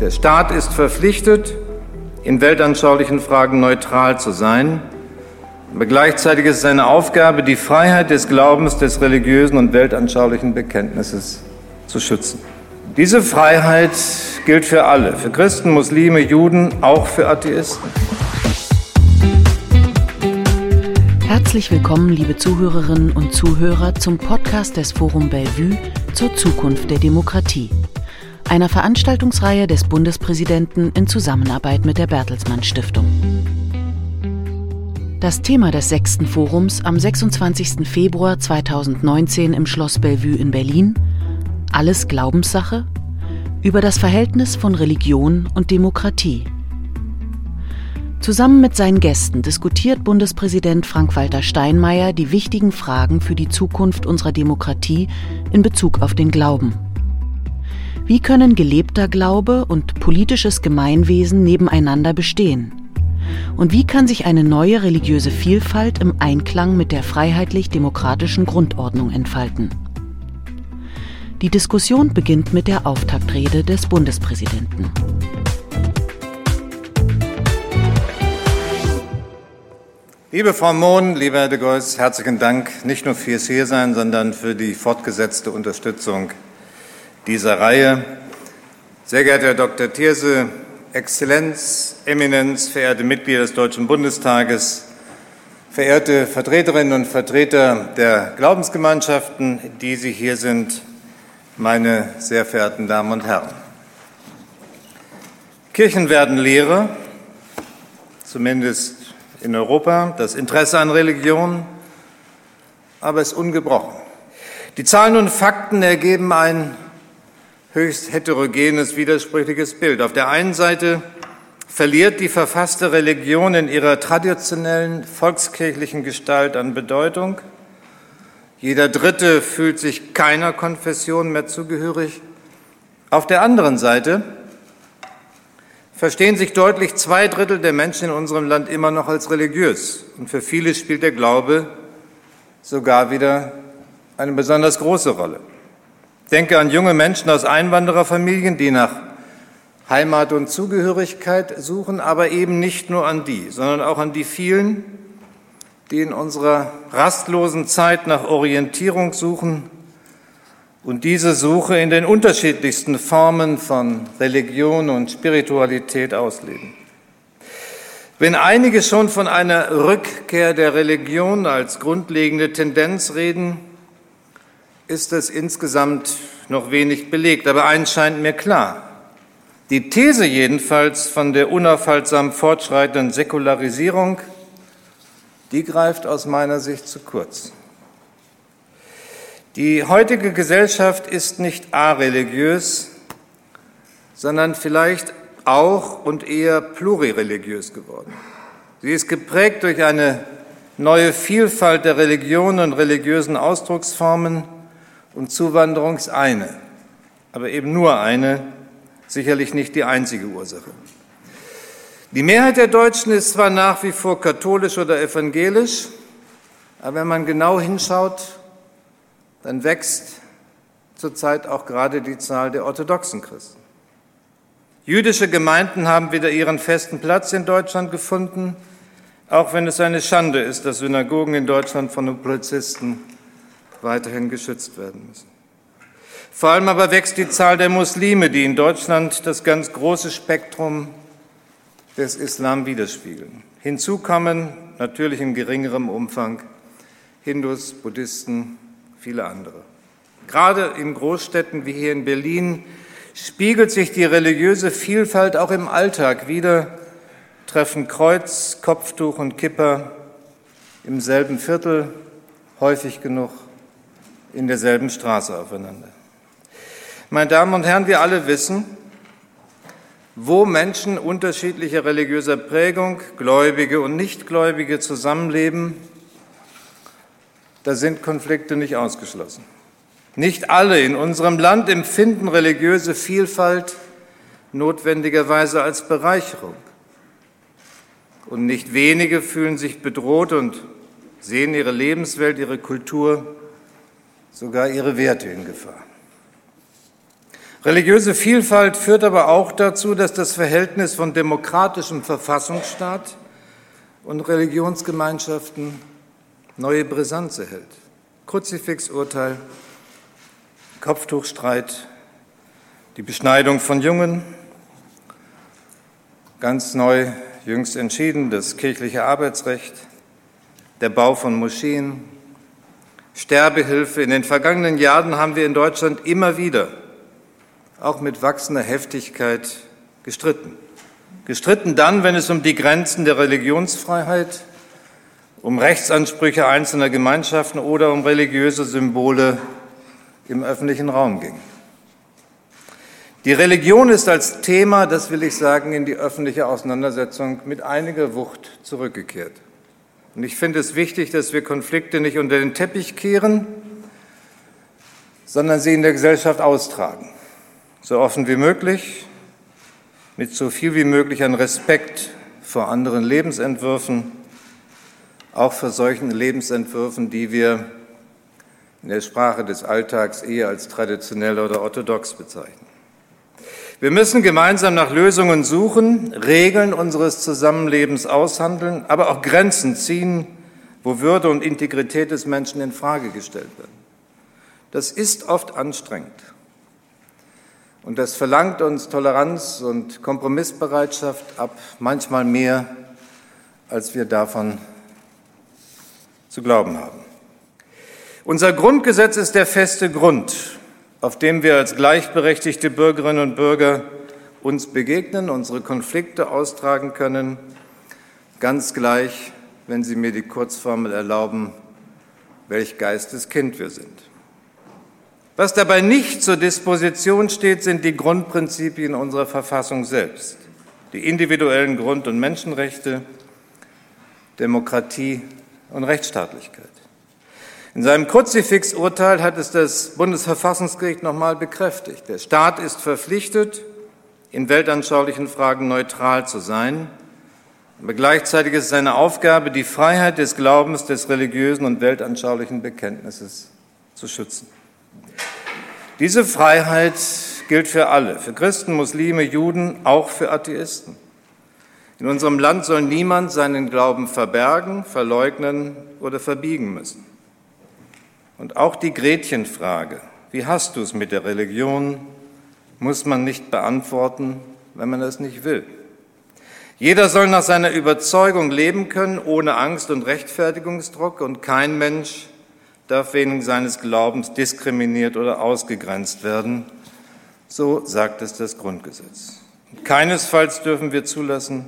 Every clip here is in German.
Der Staat ist verpflichtet, in weltanschaulichen Fragen neutral zu sein, aber gleichzeitig ist es seine Aufgabe, die Freiheit des Glaubens, des religiösen und weltanschaulichen Bekenntnisses zu schützen. Diese Freiheit gilt für alle, für Christen, Muslime, Juden, auch für Atheisten. Herzlich willkommen, liebe Zuhörerinnen und Zuhörer, zum Podcast des Forum Bellevue zur Zukunft der Demokratie, einer Veranstaltungsreihe des Bundespräsidenten in Zusammenarbeit mit der Bertelsmann Stiftung. Das Thema des sechsten Forums am 26. Februar 2019 im Schloss Bellevue in Berlin Alles Glaubenssache über das Verhältnis von Religion und Demokratie. Zusammen mit seinen Gästen diskutiert Bundespräsident Frank-Walter Steinmeier die wichtigen Fragen für die Zukunft unserer Demokratie in Bezug auf den Glauben. Wie können gelebter Glaube und politisches Gemeinwesen nebeneinander bestehen? Und wie kann sich eine neue religiöse Vielfalt im Einklang mit der freiheitlich-demokratischen Grundordnung entfalten? Die Diskussion beginnt mit der Auftaktrede des Bundespräsidenten. Liebe Frau Mohn, lieber Herr de Geuss, herzlichen Dank nicht nur fürs Hiersein, sondern für die fortgesetzte Unterstützung dieser Reihe. Sehr geehrter Herr Dr. Thierse, Exzellenz, Eminenz, verehrte Mitglieder des Deutschen Bundestages, verehrte Vertreterinnen und Vertreter der Glaubensgemeinschaften, die Sie hier sind, meine sehr verehrten Damen und Herren. Kirchen werden leerer, zumindest in Europa, das Interesse an Religion aber ist ungebrochen. Die Zahlen und Fakten ergeben ein höchst heterogenes, widersprüchliches Bild. Auf der einen Seite verliert die verfasste Religion in ihrer traditionellen volkskirchlichen Gestalt an Bedeutung. Jeder Dritte fühlt sich keiner Konfession mehr zugehörig. Auf der anderen Seite verstehen sich deutlich zwei Drittel der Menschen in unserem Land immer noch als religiös. Und für viele spielt der Glaube sogar wieder eine besonders große Rolle. Denke an junge Menschen aus Einwandererfamilien, die nach Heimat und Zugehörigkeit suchen, aber eben nicht nur an die, sondern auch an die vielen, die in unserer rastlosen Zeit nach Orientierung suchen und diese Suche in den unterschiedlichsten Formen von Religion und Spiritualität ausleben. Wenn einige schon von einer Rückkehr der Religion als grundlegende Tendenz reden, ist es insgesamt noch wenig belegt. Aber eins scheint mir klar. Die These jedenfalls von der unaufhaltsam fortschreitenden Säkularisierung, die greift aus meiner Sicht zu kurz. Die heutige Gesellschaft ist nicht areligiös, sondern vielleicht auch und eher plurireligiös geworden. Sie ist geprägt durch eine neue Vielfalt der Religionen und religiösen Ausdrucksformen, und Zuwanderung ist eine, aber eben nur eine, sicherlich nicht die einzige Ursache. Die Mehrheit der Deutschen ist zwar nach wie vor katholisch oder evangelisch, aber wenn man genau hinschaut, dann wächst zurzeit auch gerade die Zahl der orthodoxen Christen. Jüdische Gemeinden haben wieder ihren festen Platz in Deutschland gefunden, auch wenn es eine Schande ist, dass Synagogen in Deutschland von den Polizisten weiterhin geschützt werden müssen. Vor allem aber wächst die Zahl der Muslime, die in Deutschland das ganz große Spektrum des Islam widerspiegeln. Hinzu kommen natürlich in geringerem Umfang Hindus, Buddhisten, viele andere. Gerade in Großstädten wie hier in Berlin spiegelt sich die religiöse Vielfalt auch im Alltag wieder, treffen Kreuz, Kopftuch und Kipper im selben Viertel häufig genug in derselben Straße aufeinander. Meine Damen und Herren, wir alle wissen, wo Menschen unterschiedlicher religiöser Prägung, Gläubige und Nichtgläubige zusammenleben, da sind Konflikte nicht ausgeschlossen. Nicht alle in unserem Land empfinden religiöse Vielfalt notwendigerweise als Bereicherung. Und nicht wenige fühlen sich bedroht und sehen ihre Lebenswelt, ihre Kultur sogar ihre Werte in Gefahr. Religiöse Vielfalt führt aber auch dazu, dass das Verhältnis von demokratischem Verfassungsstaat und Religionsgemeinschaften neue Brisanz erhält. Kruzifixurteil, Kopftuchstreit, die Beschneidung von Jungen, ganz neu jüngst entschieden das kirchliche Arbeitsrecht, der Bau von Moscheen, Sterbehilfe. In den vergangenen Jahren haben wir in Deutschland immer wieder auch mit wachsender Heftigkeit gestritten. Gestritten dann, wenn es um die Grenzen der Religionsfreiheit, um Rechtsansprüche einzelner Gemeinschaften oder um religiöse Symbole im öffentlichen Raum ging. Die Religion ist als Thema, das will ich sagen, in die öffentliche Auseinandersetzung mit einiger Wucht zurückgekehrt. Und ich finde es wichtig, dass wir Konflikte nicht unter den Teppich kehren, sondern sie in der Gesellschaft austragen so offen wie möglich, mit so viel wie möglich an Respekt vor anderen Lebensentwürfen, auch vor solchen Lebensentwürfen, die wir in der Sprache des Alltags eher als traditionell oder orthodox bezeichnen. Wir müssen gemeinsam nach Lösungen suchen, Regeln unseres Zusammenlebens aushandeln, aber auch Grenzen ziehen, wo Würde und Integrität des Menschen in Frage gestellt werden. Das ist oft anstrengend. Und das verlangt uns Toleranz und Kompromissbereitschaft ab, manchmal mehr, als wir davon zu glauben haben. Unser Grundgesetz ist der feste Grund, auf dem wir als gleichberechtigte Bürgerinnen und Bürger uns begegnen, unsere Konflikte austragen können, ganz gleich, wenn Sie mir die Kurzformel erlauben, welch Geisteskind wir sind. Was dabei nicht zur Disposition steht, sind die Grundprinzipien unserer Verfassung selbst, die individuellen Grund- und Menschenrechte, Demokratie und Rechtsstaatlichkeit. In seinem Kruzifixurteil hat es das Bundesverfassungsgericht nochmal bekräftigt. Der Staat ist verpflichtet, in weltanschaulichen Fragen neutral zu sein, aber gleichzeitig ist es seine Aufgabe, die Freiheit des Glaubens, des religiösen und weltanschaulichen Bekenntnisses zu schützen. Diese Freiheit gilt für alle, für Christen, Muslime, Juden, auch für Atheisten. In unserem Land soll niemand seinen Glauben verbergen, verleugnen oder verbiegen müssen. Und auch die Gretchenfrage, wie hast du es mit der Religion, muss man nicht beantworten, wenn man es nicht will. Jeder soll nach seiner Überzeugung leben können, ohne Angst und Rechtfertigungsdruck, und kein Mensch darf wegen seines Glaubens diskriminiert oder ausgegrenzt werden. So sagt es das Grundgesetz. Keinesfalls dürfen wir zulassen,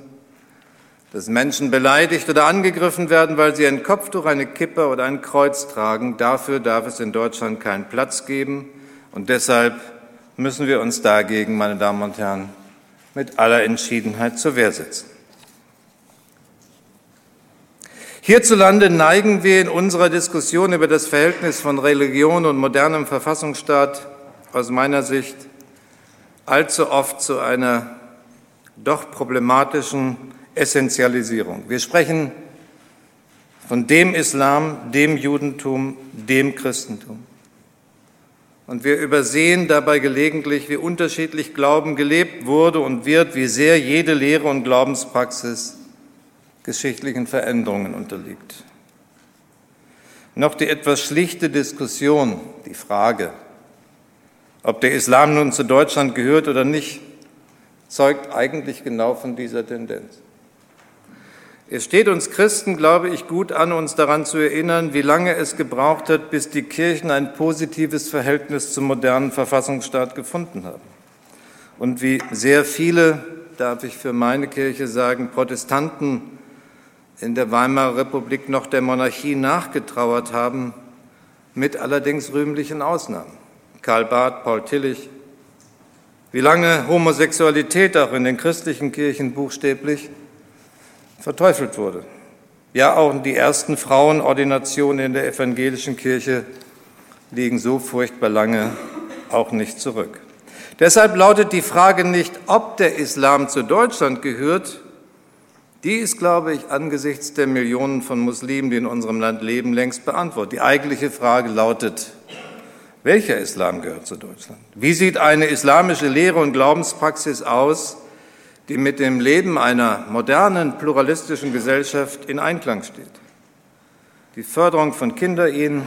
dass Menschen beleidigt oder angegriffen werden, weil sie ein Kopftuch, eine Kippe oder ein Kreuz tragen. Dafür darf es in Deutschland keinen Platz geben. Und deshalb müssen wir uns dagegen, meine Damen und Herren, mit aller Entschiedenheit zur Wehr setzen. Hierzulande neigen wir in unserer Diskussion über das Verhältnis von Religion und modernem Verfassungsstaat aus meiner Sicht allzu oft zu einer doch problematischen Essentialisierung. Wir sprechen von dem Islam, dem Judentum, dem Christentum. Und wir übersehen dabei gelegentlich, wie unterschiedlich Glauben gelebt wurde und wird, wie sehr jede Lehre und Glaubenspraxis geschichtlichen Veränderungen unterliegt. Noch die etwas schlichte Diskussion, die Frage, ob der Islam nun zu Deutschland gehört oder nicht, zeugt eigentlich genau von dieser Tendenz. Es steht uns Christen, glaube ich, gut an, uns daran zu erinnern, wie lange es gebraucht hat, bis die Kirchen ein positives Verhältnis zum modernen Verfassungsstaat gefunden haben. Und wie sehr viele, darf ich für meine Kirche sagen, Protestanten in der Weimarer Republik noch der Monarchie nachgetrauert haben, mit allerdings rühmlichen Ausnahmen. Karl Barth, Paul Tillich. Wie lange Homosexualität auch in den christlichen Kirchen buchstäblich verteufelt wurde. Ja, auch die ersten Frauenordinationen in der evangelischen Kirche liegen so furchtbar lange auch nicht zurück. Deshalb lautet die Frage nicht, ob der Islam zu Deutschland gehört, die ist, glaube ich, angesichts der Millionen von Muslimen, die in unserem Land leben, längst beantwortet. Die eigentliche Frage lautet, Welcher Islam gehört zu Deutschland? Wie sieht eine islamische Lehre und Glaubenspraxis aus, die mit dem Leben einer modernen, pluralistischen Gesellschaft in Einklang steht? Die Förderung von Kinderehen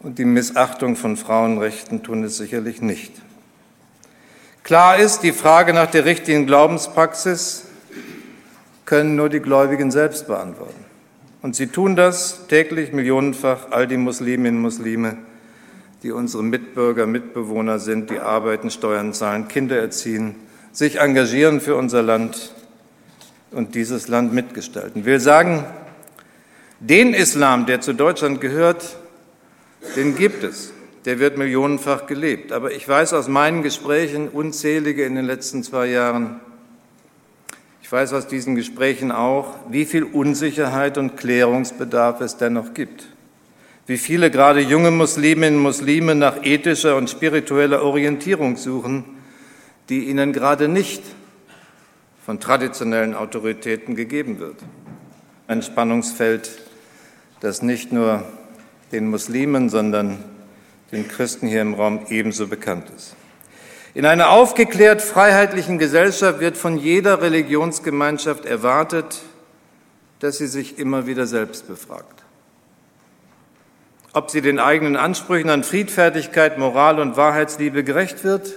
und die Missachtung von Frauenrechten tun es sicherlich nicht. Klar ist, die Frage nach der richtigen Glaubenspraxis können nur die Gläubigen selbst beantworten. Und sie tun das täglich millionenfach, all die Musliminnen und Muslime, die unsere Mitbürger, Mitbewohner sind, die arbeiten, Steuern zahlen, Kinder erziehen, sich engagieren für unser Land und dieses Land mitgestalten. Ich will sagen, den Islam, der zu Deutschland gehört, den gibt es. Der wird millionenfach gelebt. Aber ich weiß aus meinen Gesprächen, unzählige in den letzten zwei Jahren, ich weiß aus diesen Gesprächen auch, wie viel Unsicherheit und Klärungsbedarf es dennoch gibt. Wie viele gerade junge Musliminnen und Muslime nach ethischer und spiritueller Orientierung suchen, die ihnen gerade nicht von traditionellen Autoritäten gegeben wird. Ein Spannungsfeld, das nicht nur den Muslimen, sondern den Christen hier im Raum ebenso bekannt ist. In einer aufgeklärt freiheitlichen Gesellschaft wird von jeder Religionsgemeinschaft erwartet, dass sie sich immer wieder selbst befragt. Ob sie den eigenen Ansprüchen an Friedfertigkeit, Moral und Wahrheitsliebe gerecht wird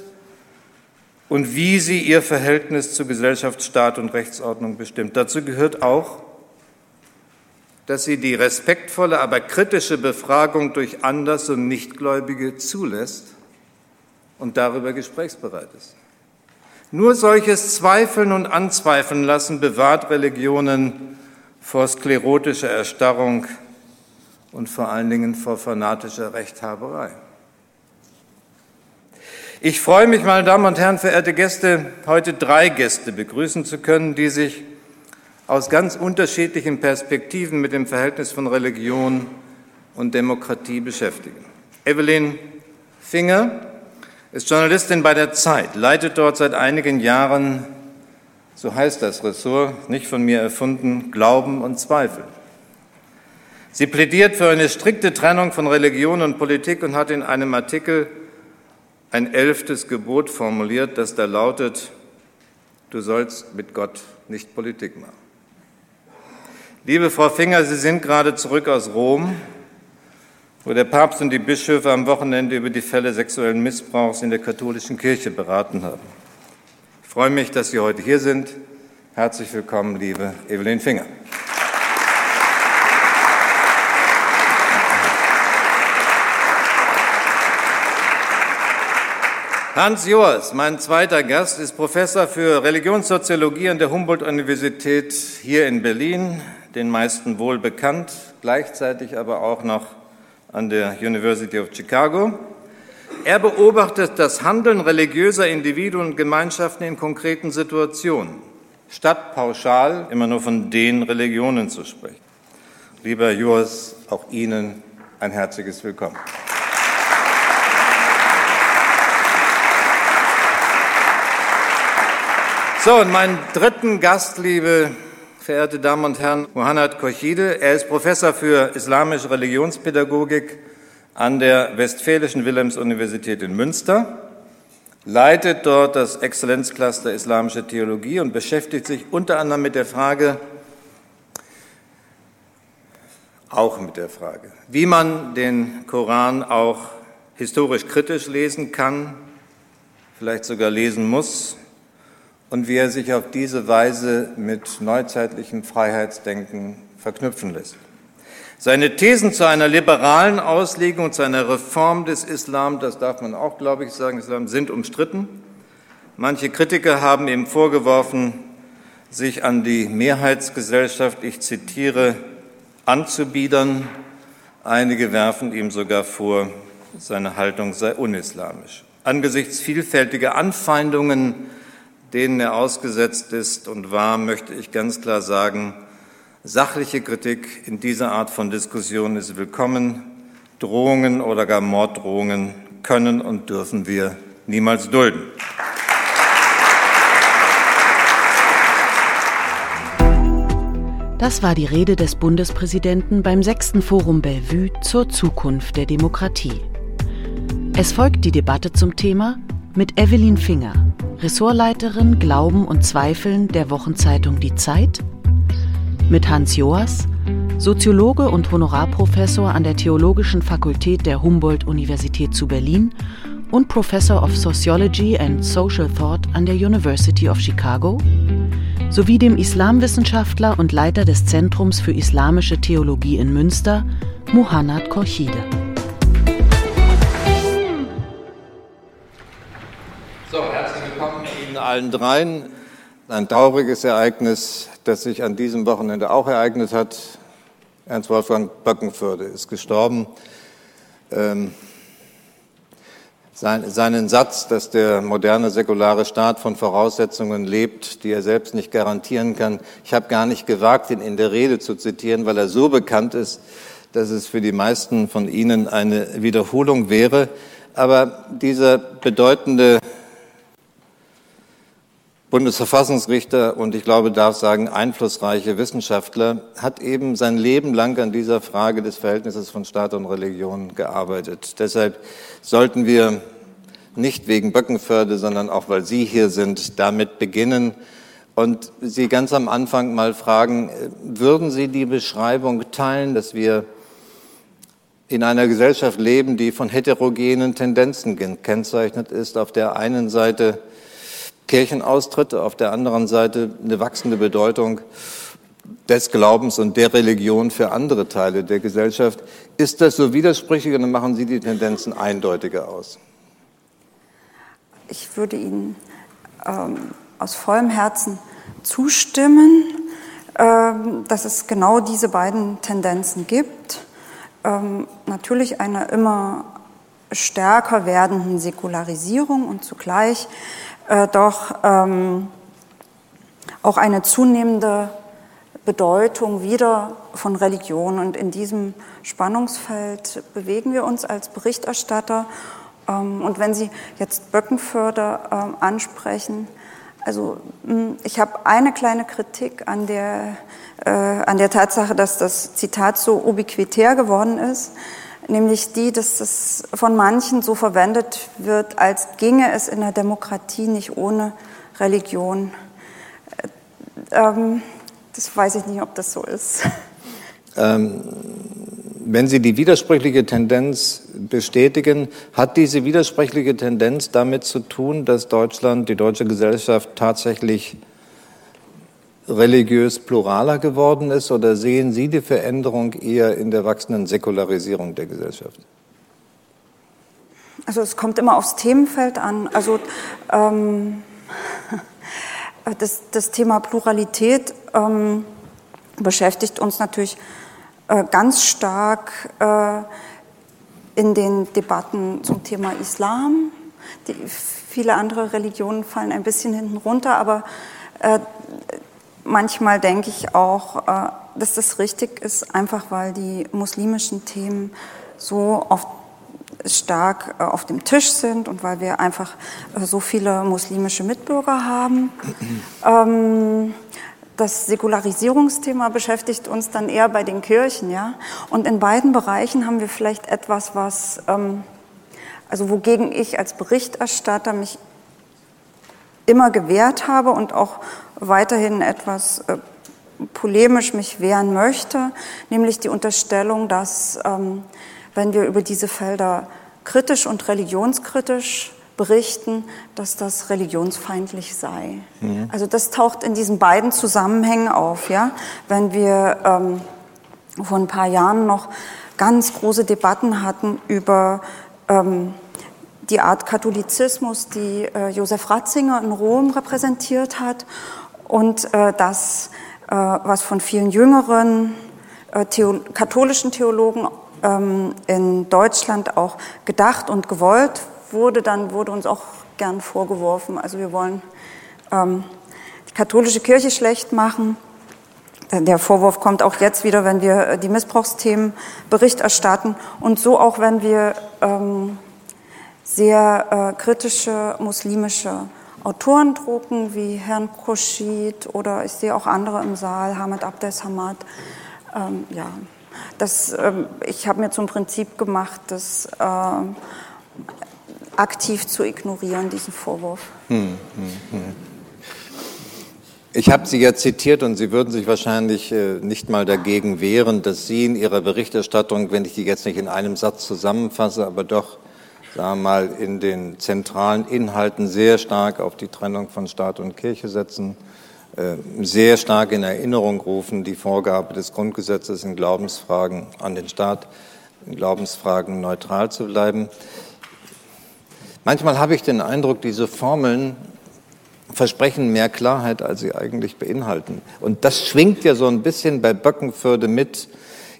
und wie sie ihr Verhältnis zu Gesellschaft, Staat und Rechtsordnung bestimmt. Dazu gehört auch, dass sie die respektvolle, aber kritische Befragung durch Anders- und Nichtgläubige zulässt und darüber gesprächsbereit ist. Nur solches Zweifeln und Anzweifeln lassen bewahrt Religionen vor sklerotischer Erstarrung und vor allen Dingen vor fanatischer Rechthaberei. Ich freue mich, meine Damen und Herren, verehrte Gäste, heute drei Gäste begrüßen zu können, die sich aus ganz unterschiedlichen Perspektiven mit dem Verhältnis von Religion und Demokratie beschäftigen. Evelyn Finger ist Journalistin bei der Zeit, leitet dort seit einigen Jahren, so heißt das Ressort, nicht von mir erfunden, Glauben und Zweifel. Sie plädiert für eine strikte Trennung von Religion und Politik und hat in einem Artikel ein elftes Gebot formuliert, das da lautet, du sollst mit Gott nicht Politik machen. Liebe Frau Finger, Sie sind gerade zurück aus Rom wo der Papst und die Bischöfe am Wochenende über die Fälle sexuellen Missbrauchs in der katholischen Kirche beraten haben. Ich freue mich, dass Sie heute hier sind. Herzlich willkommen, liebe Evelyn Finger. Hans Joas, mein zweiter Gast, ist Professor für Religionssoziologie an der Humboldt-Universität hier in Berlin, den meisten wohl bekannt, gleichzeitig aber auch noch an der University of Chicago. Er beobachtet das Handeln religiöser Individuen und Gemeinschaften in konkreten Situationen, statt pauschal immer nur von den Religionen zu sprechen. Lieber Joas, auch Ihnen ein herzliches Willkommen. So, und meinen dritten Gast, liebe verehrte Damen und Herren, Mohanad Kochide. Er ist Professor für islamische Religionspädagogik an der Westfälischen Wilhelms-Universität in Münster, leitet dort das Exzellenzcluster Islamische Theologie und beschäftigt sich unter anderem mit der Frage, auch mit der Frage, wie man den Koran auch historisch kritisch lesen kann, vielleicht sogar lesen muss und wie er sich auf diese Weise mit neuzeitlichem Freiheitsdenken verknüpfen lässt. Seine Thesen zu einer liberalen Auslegung und zu einer Reform des Islam, das darf man auch, glaube ich, sagen, Islam sind umstritten. Manche Kritiker haben ihm vorgeworfen, sich an die Mehrheitsgesellschaft, ich zitiere, anzubiedern. Einige werfen ihm sogar vor, seine Haltung sei unislamisch. Angesichts vielfältiger Anfeindungen denen er ausgesetzt ist und war, möchte ich ganz klar sagen, sachliche Kritik in dieser Art von Diskussion ist willkommen. Drohungen oder gar Morddrohungen können und dürfen wir niemals dulden. Das war die Rede des Bundespräsidenten beim sechsten Forum Bellevue zur Zukunft der Demokratie. Es folgt die Debatte zum Thema mit Evelyn Finger, Ressortleiterin Glauben und Zweifeln der Wochenzeitung Die Zeit, mit Hans Joas, Soziologe und Honorarprofessor an der Theologischen Fakultät der Humboldt-Universität zu Berlin und Professor of Sociology and Social Thought an der University of Chicago, sowie dem Islamwissenschaftler und Leiter des Zentrums für Islamische Theologie in Münster, Muhannad Korchide. Allen dreien. Ein trauriges Ereignis, das sich an diesem Wochenende auch ereignet hat. Ernst Wolfgang Böckenförde ist gestorben. Ähm, sein, seinen Satz, dass der moderne säkulare Staat von Voraussetzungen lebt, die er selbst nicht garantieren kann. Ich habe gar nicht gewagt, ihn in der Rede zu zitieren, weil er so bekannt ist, dass es für die meisten von Ihnen eine Wiederholung wäre. Aber dieser bedeutende Bundesverfassungsrichter und ich glaube, darf sagen, einflussreiche Wissenschaftler hat eben sein Leben lang an dieser Frage des Verhältnisses von Staat und Religion gearbeitet. Deshalb sollten wir nicht wegen Böckenförde, sondern auch weil Sie hier sind, damit beginnen und Sie ganz am Anfang mal fragen, würden Sie die Beschreibung teilen, dass wir in einer Gesellschaft leben, die von heterogenen Tendenzen gekennzeichnet ist. Auf der einen Seite Kirchenaustritte, auf der anderen Seite eine wachsende Bedeutung des Glaubens und der Religion für andere Teile der Gesellschaft. Ist das so widersprüchlich dann machen Sie die Tendenzen eindeutiger aus? Ich würde Ihnen ähm, aus vollem Herzen zustimmen, ähm, dass es genau diese beiden Tendenzen gibt. Ähm, natürlich eine immer stärker werdenden Säkularisierung und zugleich äh, doch ähm, auch eine zunehmende Bedeutung wieder von Religion. Und in diesem Spannungsfeld bewegen wir uns als Berichterstatter. Ähm, und wenn Sie jetzt Böckenförder ähm, ansprechen, also hm, ich habe eine kleine Kritik an der, äh, an der Tatsache, dass das Zitat so ubiquitär geworden ist nämlich die, dass es von manchen so verwendet wird, als ginge es in der Demokratie nicht ohne Religion. Äh, ähm, das weiß ich nicht, ob das so ist. Ähm, wenn Sie die widersprüchliche Tendenz bestätigen, hat diese widersprüchliche Tendenz damit zu tun, dass Deutschland, die deutsche Gesellschaft tatsächlich religiös pluraler geworden ist oder sehen Sie die Veränderung eher in der wachsenden Säkularisierung der Gesellschaft? Also es kommt immer aufs Themenfeld an. Also ähm, das, das, Thema Pluralität ähm, beschäftigt uns natürlich äh, ganz stark äh, in den Debatten zum Thema Islam. Die, viele andere Religionen fallen ein bisschen hinten runter, aber äh, manchmal denke ich auch, äh, dass das richtig ist, einfach weil die muslimischen Themen so oft stark äh, auf dem Tisch sind und weil wir einfach äh, so viele muslimische Mitbürger haben. Ähm, das Säkularisierungsthema beschäftigt uns dann eher bei den Kirchen, ja. Und in beiden Bereichen haben wir vielleicht etwas, was, ähm, also wogegen ich als Berichterstatter mich immer gewehrt habe und auch weiterhin etwas äh, polemisch mich wehren möchte, nämlich die Unterstellung, dass ähm, wenn wir über diese Felder kritisch und religionskritisch berichten, dass das religionsfeindlich sei. Mhm. Also das taucht in diesen beiden Zusammenhängen auf. Ja? Wenn wir ähm, vor ein paar Jahren noch ganz große Debatten hatten über ähm, die Art Katholizismus, die äh, Josef Ratzinger in Rom repräsentiert hat und äh, das, äh, was von vielen jüngeren äh, Theo katholischen Theologen ähm, in Deutschland auch gedacht und gewollt wurde, dann wurde uns auch gern vorgeworfen, also wir wollen ähm, die katholische Kirche schlecht machen. Der Vorwurf kommt auch jetzt wieder, wenn wir äh, die Missbrauchsthemen Bericht erstatten und so auch, wenn wir ähm, sehr äh, kritische muslimische Autoren drucken, wie Herrn Khurshid oder ich sehe auch andere im Saal, Hamid Abdes Hamad. Ähm, ja, das, ähm, ich habe mir zum Prinzip gemacht, dass äh, aktiv zu ignorieren, diesen Vorwurf. Hm, hm, hm. Ich habe Sie ja zitiert und Sie würden sich wahrscheinlich äh, nicht mal dagegen wehren, dass Sie in Ihrer Berichterstattung, wenn ich die jetzt nicht in einem Satz zusammenfasse, aber doch sagen wir mal in den zentralen Inhalten sehr stark auf die Trennung von Staat und Kirche setzen, äh, sehr stark in Erinnerung rufen die Vorgabe des Grundgesetzes in Glaubensfragen an den Staat, in Glaubensfragen neutral zu bleiben. Manchmal habe ich den Eindruck, diese Formeln versprechen mehr Klarheit, als sie eigentlich beinhalten. Und das schwingt ja so ein bisschen bei Böckenförde mit,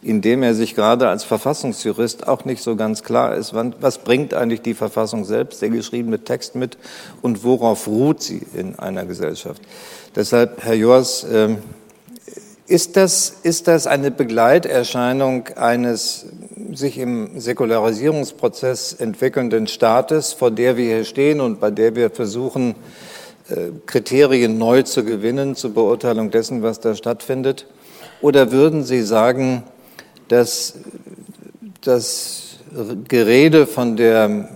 indem er sich gerade als Verfassungsjurist auch nicht so ganz klar ist, was bringt eigentlich die Verfassung selbst, der geschriebene Text mit und worauf ruht sie in einer Gesellschaft. Deshalb, Herr Joas, ähm, ist das, ist das eine Begleiterscheinung eines sich im Säkularisierungsprozess entwickelnden Staates, vor der wir hier stehen und bei der wir versuchen, äh, Kriterien neu zu gewinnen zur Beurteilung dessen, was da stattfindet? Oder würden Sie sagen, dass das Gerede von der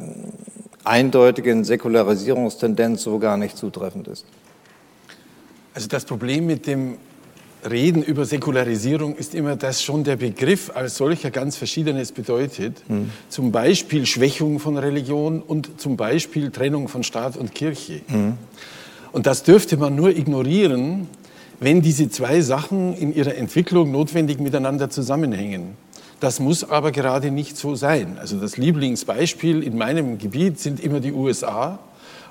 eindeutigen Säkularisierungstendenz so gar nicht zutreffend ist? Also das Problem mit dem Reden über Säkularisierung ist immer, dass schon der Begriff als solcher ganz Verschiedenes bedeutet. Mhm. Zum Beispiel Schwächung von Religion und zum Beispiel Trennung von Staat und Kirche. Mhm. Und das dürfte man nur ignorieren, wenn diese zwei Sachen in ihrer Entwicklung notwendig miteinander zusammenhängen. Das muss aber gerade nicht so sein. Also das Lieblingsbeispiel in meinem Gebiet sind immer die USA,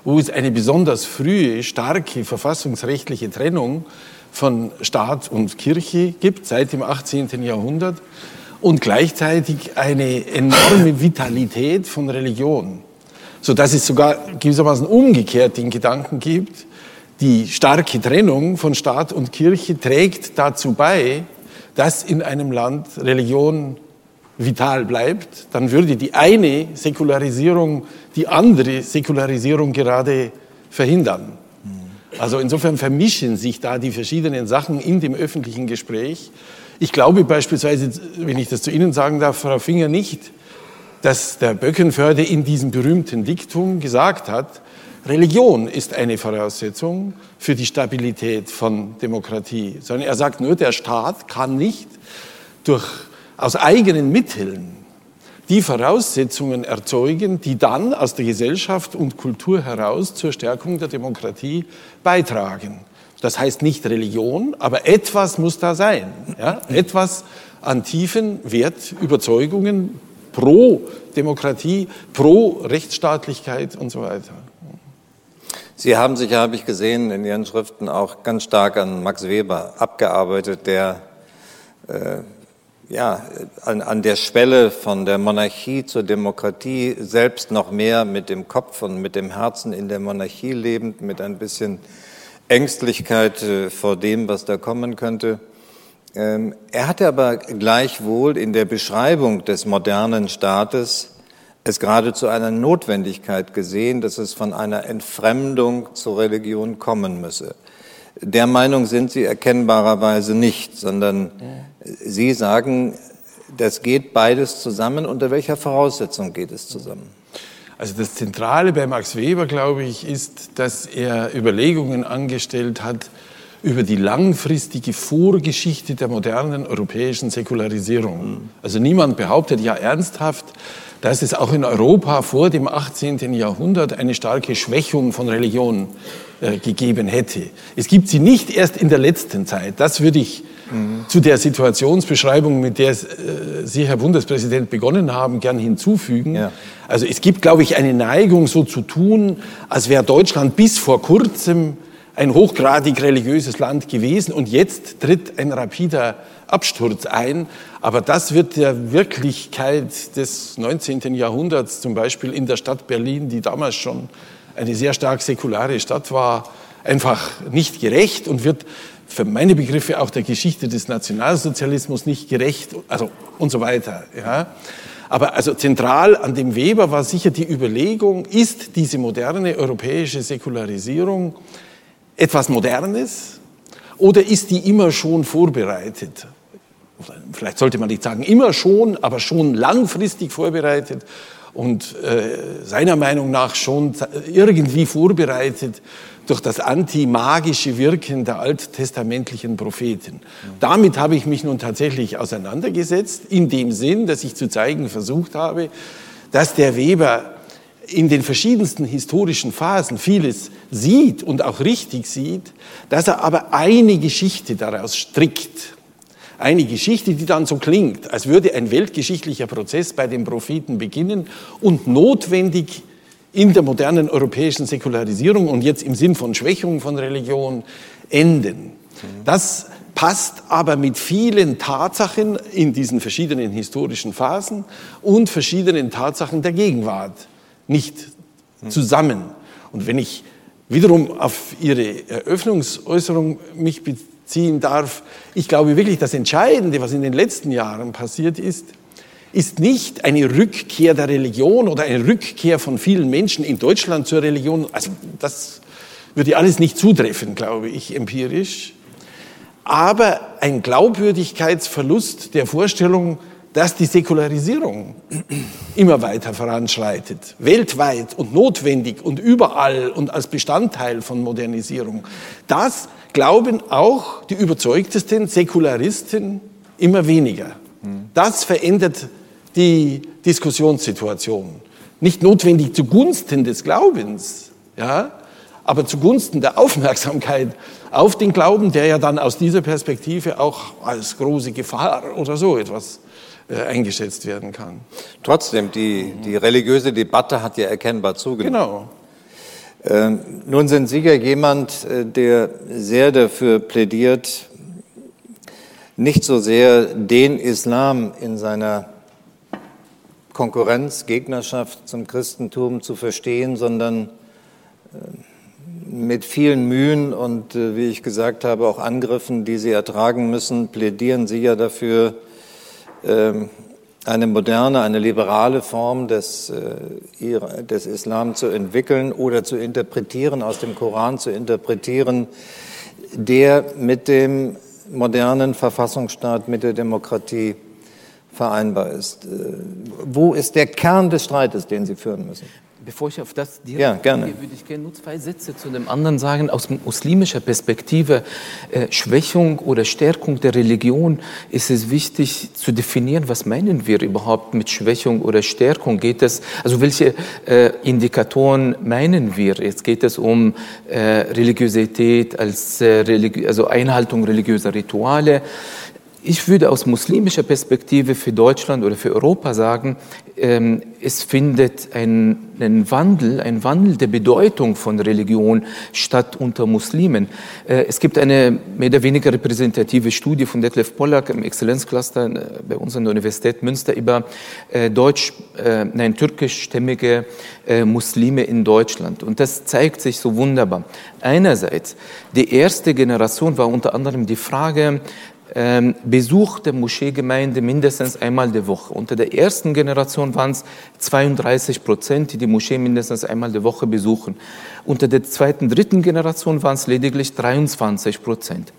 wo es eine besonders frühe, starke verfassungsrechtliche Trennung von Staat und Kirche gibt, seit dem 18. Jahrhundert, und gleichzeitig eine enorme Vitalität von Religion, sodass es sogar gewissermaßen umgekehrt den Gedanken gibt, die starke Trennung von Staat und Kirche trägt dazu bei, dass in einem Land Religion vital bleibt, dann würde die eine Säkularisierung die andere Säkularisierung gerade verhindern. Also insofern vermischen sich da die verschiedenen Sachen in dem öffentlichen Gespräch. Ich glaube beispielsweise, wenn ich das zu Ihnen sagen darf, Frau Finger, nicht, dass der Böckenförde in diesem berühmten Diktum gesagt hat, Religion ist eine Voraussetzung für die Stabilität von Demokratie, sondern er sagt nur, der Staat kann nicht durch, aus eigenen Mitteln die Voraussetzungen erzeugen, die dann aus der Gesellschaft und Kultur heraus zur Stärkung der Demokratie beitragen. Das heißt nicht Religion, aber etwas muss da sein. Ja? Etwas an tiefen Wertüberzeugungen pro Demokratie, pro Rechtsstaatlichkeit und so weiter. Sie haben sich, habe ich gesehen, in Ihren Schriften auch ganz stark an Max Weber abgearbeitet, der äh, ja, an, an der Schwelle von der Monarchie zur Demokratie selbst noch mehr mit dem Kopf und mit dem Herzen in der Monarchie lebend, mit ein bisschen Ängstlichkeit äh, vor dem, was da kommen könnte. Ähm, er hatte aber gleichwohl in der Beschreibung des modernen Staates es geradezu einer Notwendigkeit gesehen, dass es von einer Entfremdung zur Religion kommen müsse. Der Meinung sind Sie erkennbarerweise nicht, sondern Sie sagen, das geht beides zusammen. Unter welcher Voraussetzung geht es zusammen? Also das Zentrale bei Max Weber, glaube ich, ist, dass er Überlegungen angestellt hat über die langfristige Vorgeschichte der modernen europäischen Säkularisierung. Also niemand behauptet ja ernsthaft, dass es auch in Europa vor dem 18. Jahrhundert eine starke Schwächung von Religion äh, gegeben hätte. Es gibt sie nicht erst in der letzten Zeit. Das würde ich mhm. zu der Situationsbeschreibung, mit der äh, Sie, Herr Bundespräsident, begonnen haben, gern hinzufügen. Ja. Also es gibt, glaube ich, eine Neigung, so zu tun, als wäre Deutschland bis vor kurzem ein hochgradig religiöses Land gewesen und jetzt tritt ein rapider Absturz ein. Aber das wird der Wirklichkeit des 19. Jahrhunderts, zum Beispiel in der Stadt Berlin, die damals schon eine sehr stark säkulare Stadt war, einfach nicht gerecht und wird für meine Begriffe auch der Geschichte des Nationalsozialismus nicht gerecht, also und so weiter. Ja. Aber also zentral an dem Weber war sicher die Überlegung, ist diese moderne europäische Säkularisierung etwas Modernes oder ist die immer schon vorbereitet? Vielleicht sollte man nicht sagen immer schon, aber schon langfristig vorbereitet und äh, seiner Meinung nach schon irgendwie vorbereitet durch das antimagische Wirken der alttestamentlichen Propheten. Damit habe ich mich nun tatsächlich auseinandergesetzt, in dem Sinn, dass ich zu zeigen versucht habe, dass der Weber in den verschiedensten historischen Phasen vieles sieht und auch richtig sieht, dass er aber eine Geschichte daraus strickt. Eine Geschichte, die dann so klingt, als würde ein weltgeschichtlicher Prozess bei den Propheten beginnen und notwendig in der modernen europäischen Säkularisierung und jetzt im Sinn von Schwächung von Religion enden. Das passt aber mit vielen Tatsachen in diesen verschiedenen historischen Phasen und verschiedenen Tatsachen der Gegenwart nicht zusammen. Und wenn ich wiederum auf Ihre Eröffnungsäußerung mich beziehen darf, ich glaube wirklich, das Entscheidende, was in den letzten Jahren passiert ist, ist nicht eine Rückkehr der Religion oder eine Rückkehr von vielen Menschen in Deutschland zur Religion. Also das würde alles nicht zutreffen, glaube ich, empirisch. Aber ein Glaubwürdigkeitsverlust der Vorstellung, dass die Säkularisierung immer weiter voranschreitet, weltweit und notwendig und überall und als Bestandteil von Modernisierung. Das glauben auch die überzeugtesten Säkularisten immer weniger. Das verändert die Diskussionssituation. Nicht notwendig zugunsten des Glaubens, ja, aber zugunsten der Aufmerksamkeit auf den Glauben, der ja dann aus dieser Perspektive auch als große Gefahr oder so etwas eingeschätzt werden kann. Trotzdem, die, die religiöse Debatte hat ja erkennbar zugenommen. Genau. Ähm, nun sind Sie ja jemand, äh, der sehr dafür plädiert, nicht so sehr den Islam in seiner Konkurrenz, Gegnerschaft zum Christentum zu verstehen, sondern äh, mit vielen Mühen und, äh, wie ich gesagt habe, auch Angriffen, die sie ertragen müssen, plädieren sie ja dafür, eine moderne, eine liberale Form des, äh, des Islam zu entwickeln oder zu interpretieren, aus dem Koran zu interpretieren, der mit dem modernen Verfassungsstaat, mit der Demokratie vereinbar ist. Äh, wo ist der Kern des Streites, den Sie führen müssen? Bevor ich auf das direkt ja, gerne. Gehe, würde ich gerne nur zwei Sätze zu dem anderen sagen. Aus muslimischer Perspektive, äh, Schwächung oder Stärkung der Religion, ist es wichtig zu definieren, was meinen wir überhaupt mit Schwächung oder Stärkung? Geht es, also welche äh, Indikatoren meinen wir? Jetzt geht es um äh, Religiosität als äh, religi also Einhaltung religiöser Rituale. Ich würde aus muslimischer Perspektive für Deutschland oder für Europa sagen, ähm, es findet ein, ein, Wandel, ein Wandel der Bedeutung von Religion statt unter Muslimen. Äh, es gibt eine mehr oder weniger repräsentative Studie von Detlef Pollack im Exzellenzcluster äh, bei uns an der Universität Münster über äh, deutsch, nein, türkischstämmige Muslime in Deutschland. Und das zeigt sich so wunderbar. Einerseits, die erste Generation war unter anderem die Frage, ähm, Besuch der Moscheegemeinde mindestens einmal die Woche. Unter der ersten Generation waren es 32 Prozent, die die Moschee mindestens einmal die Woche besuchen. Unter der zweiten, dritten Generation waren es lediglich 23 Prozent.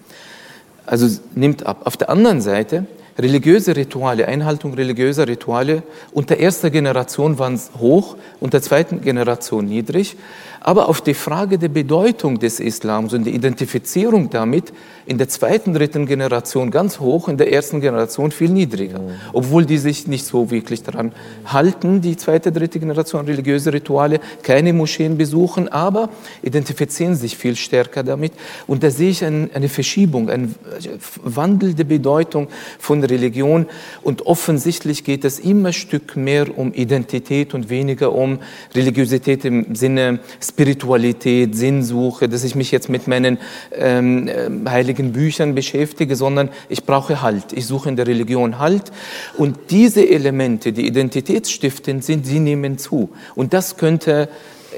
Also nimmt ab. Auf der anderen Seite religiöse Rituale, Einhaltung religiöser Rituale unter erster Generation waren es hoch, unter zweiten Generation niedrig. Aber auf die Frage der Bedeutung des Islams und die Identifizierung damit in der zweiten, dritten Generation ganz hoch, in der ersten Generation viel niedriger. Mhm. Obwohl die sich nicht so wirklich daran halten, die zweite, dritte Generation religiöse Rituale, keine Moscheen besuchen, aber identifizieren sich viel stärker damit. Und da sehe ich eine Verschiebung, ein Wandel der Bedeutung von Religion. Und offensichtlich geht es immer ein Stück mehr um Identität und weniger um Religiosität im Sinne Spiritualität, Sinnsuche, dass ich mich jetzt mit meinen ähm, heiligen heiligen Büchern beschäftige, sondern ich brauche Halt. Ich suche in der Religion Halt. Und diese Elemente, die identitätsstiftend sind, sie nehmen zu. Und das könnte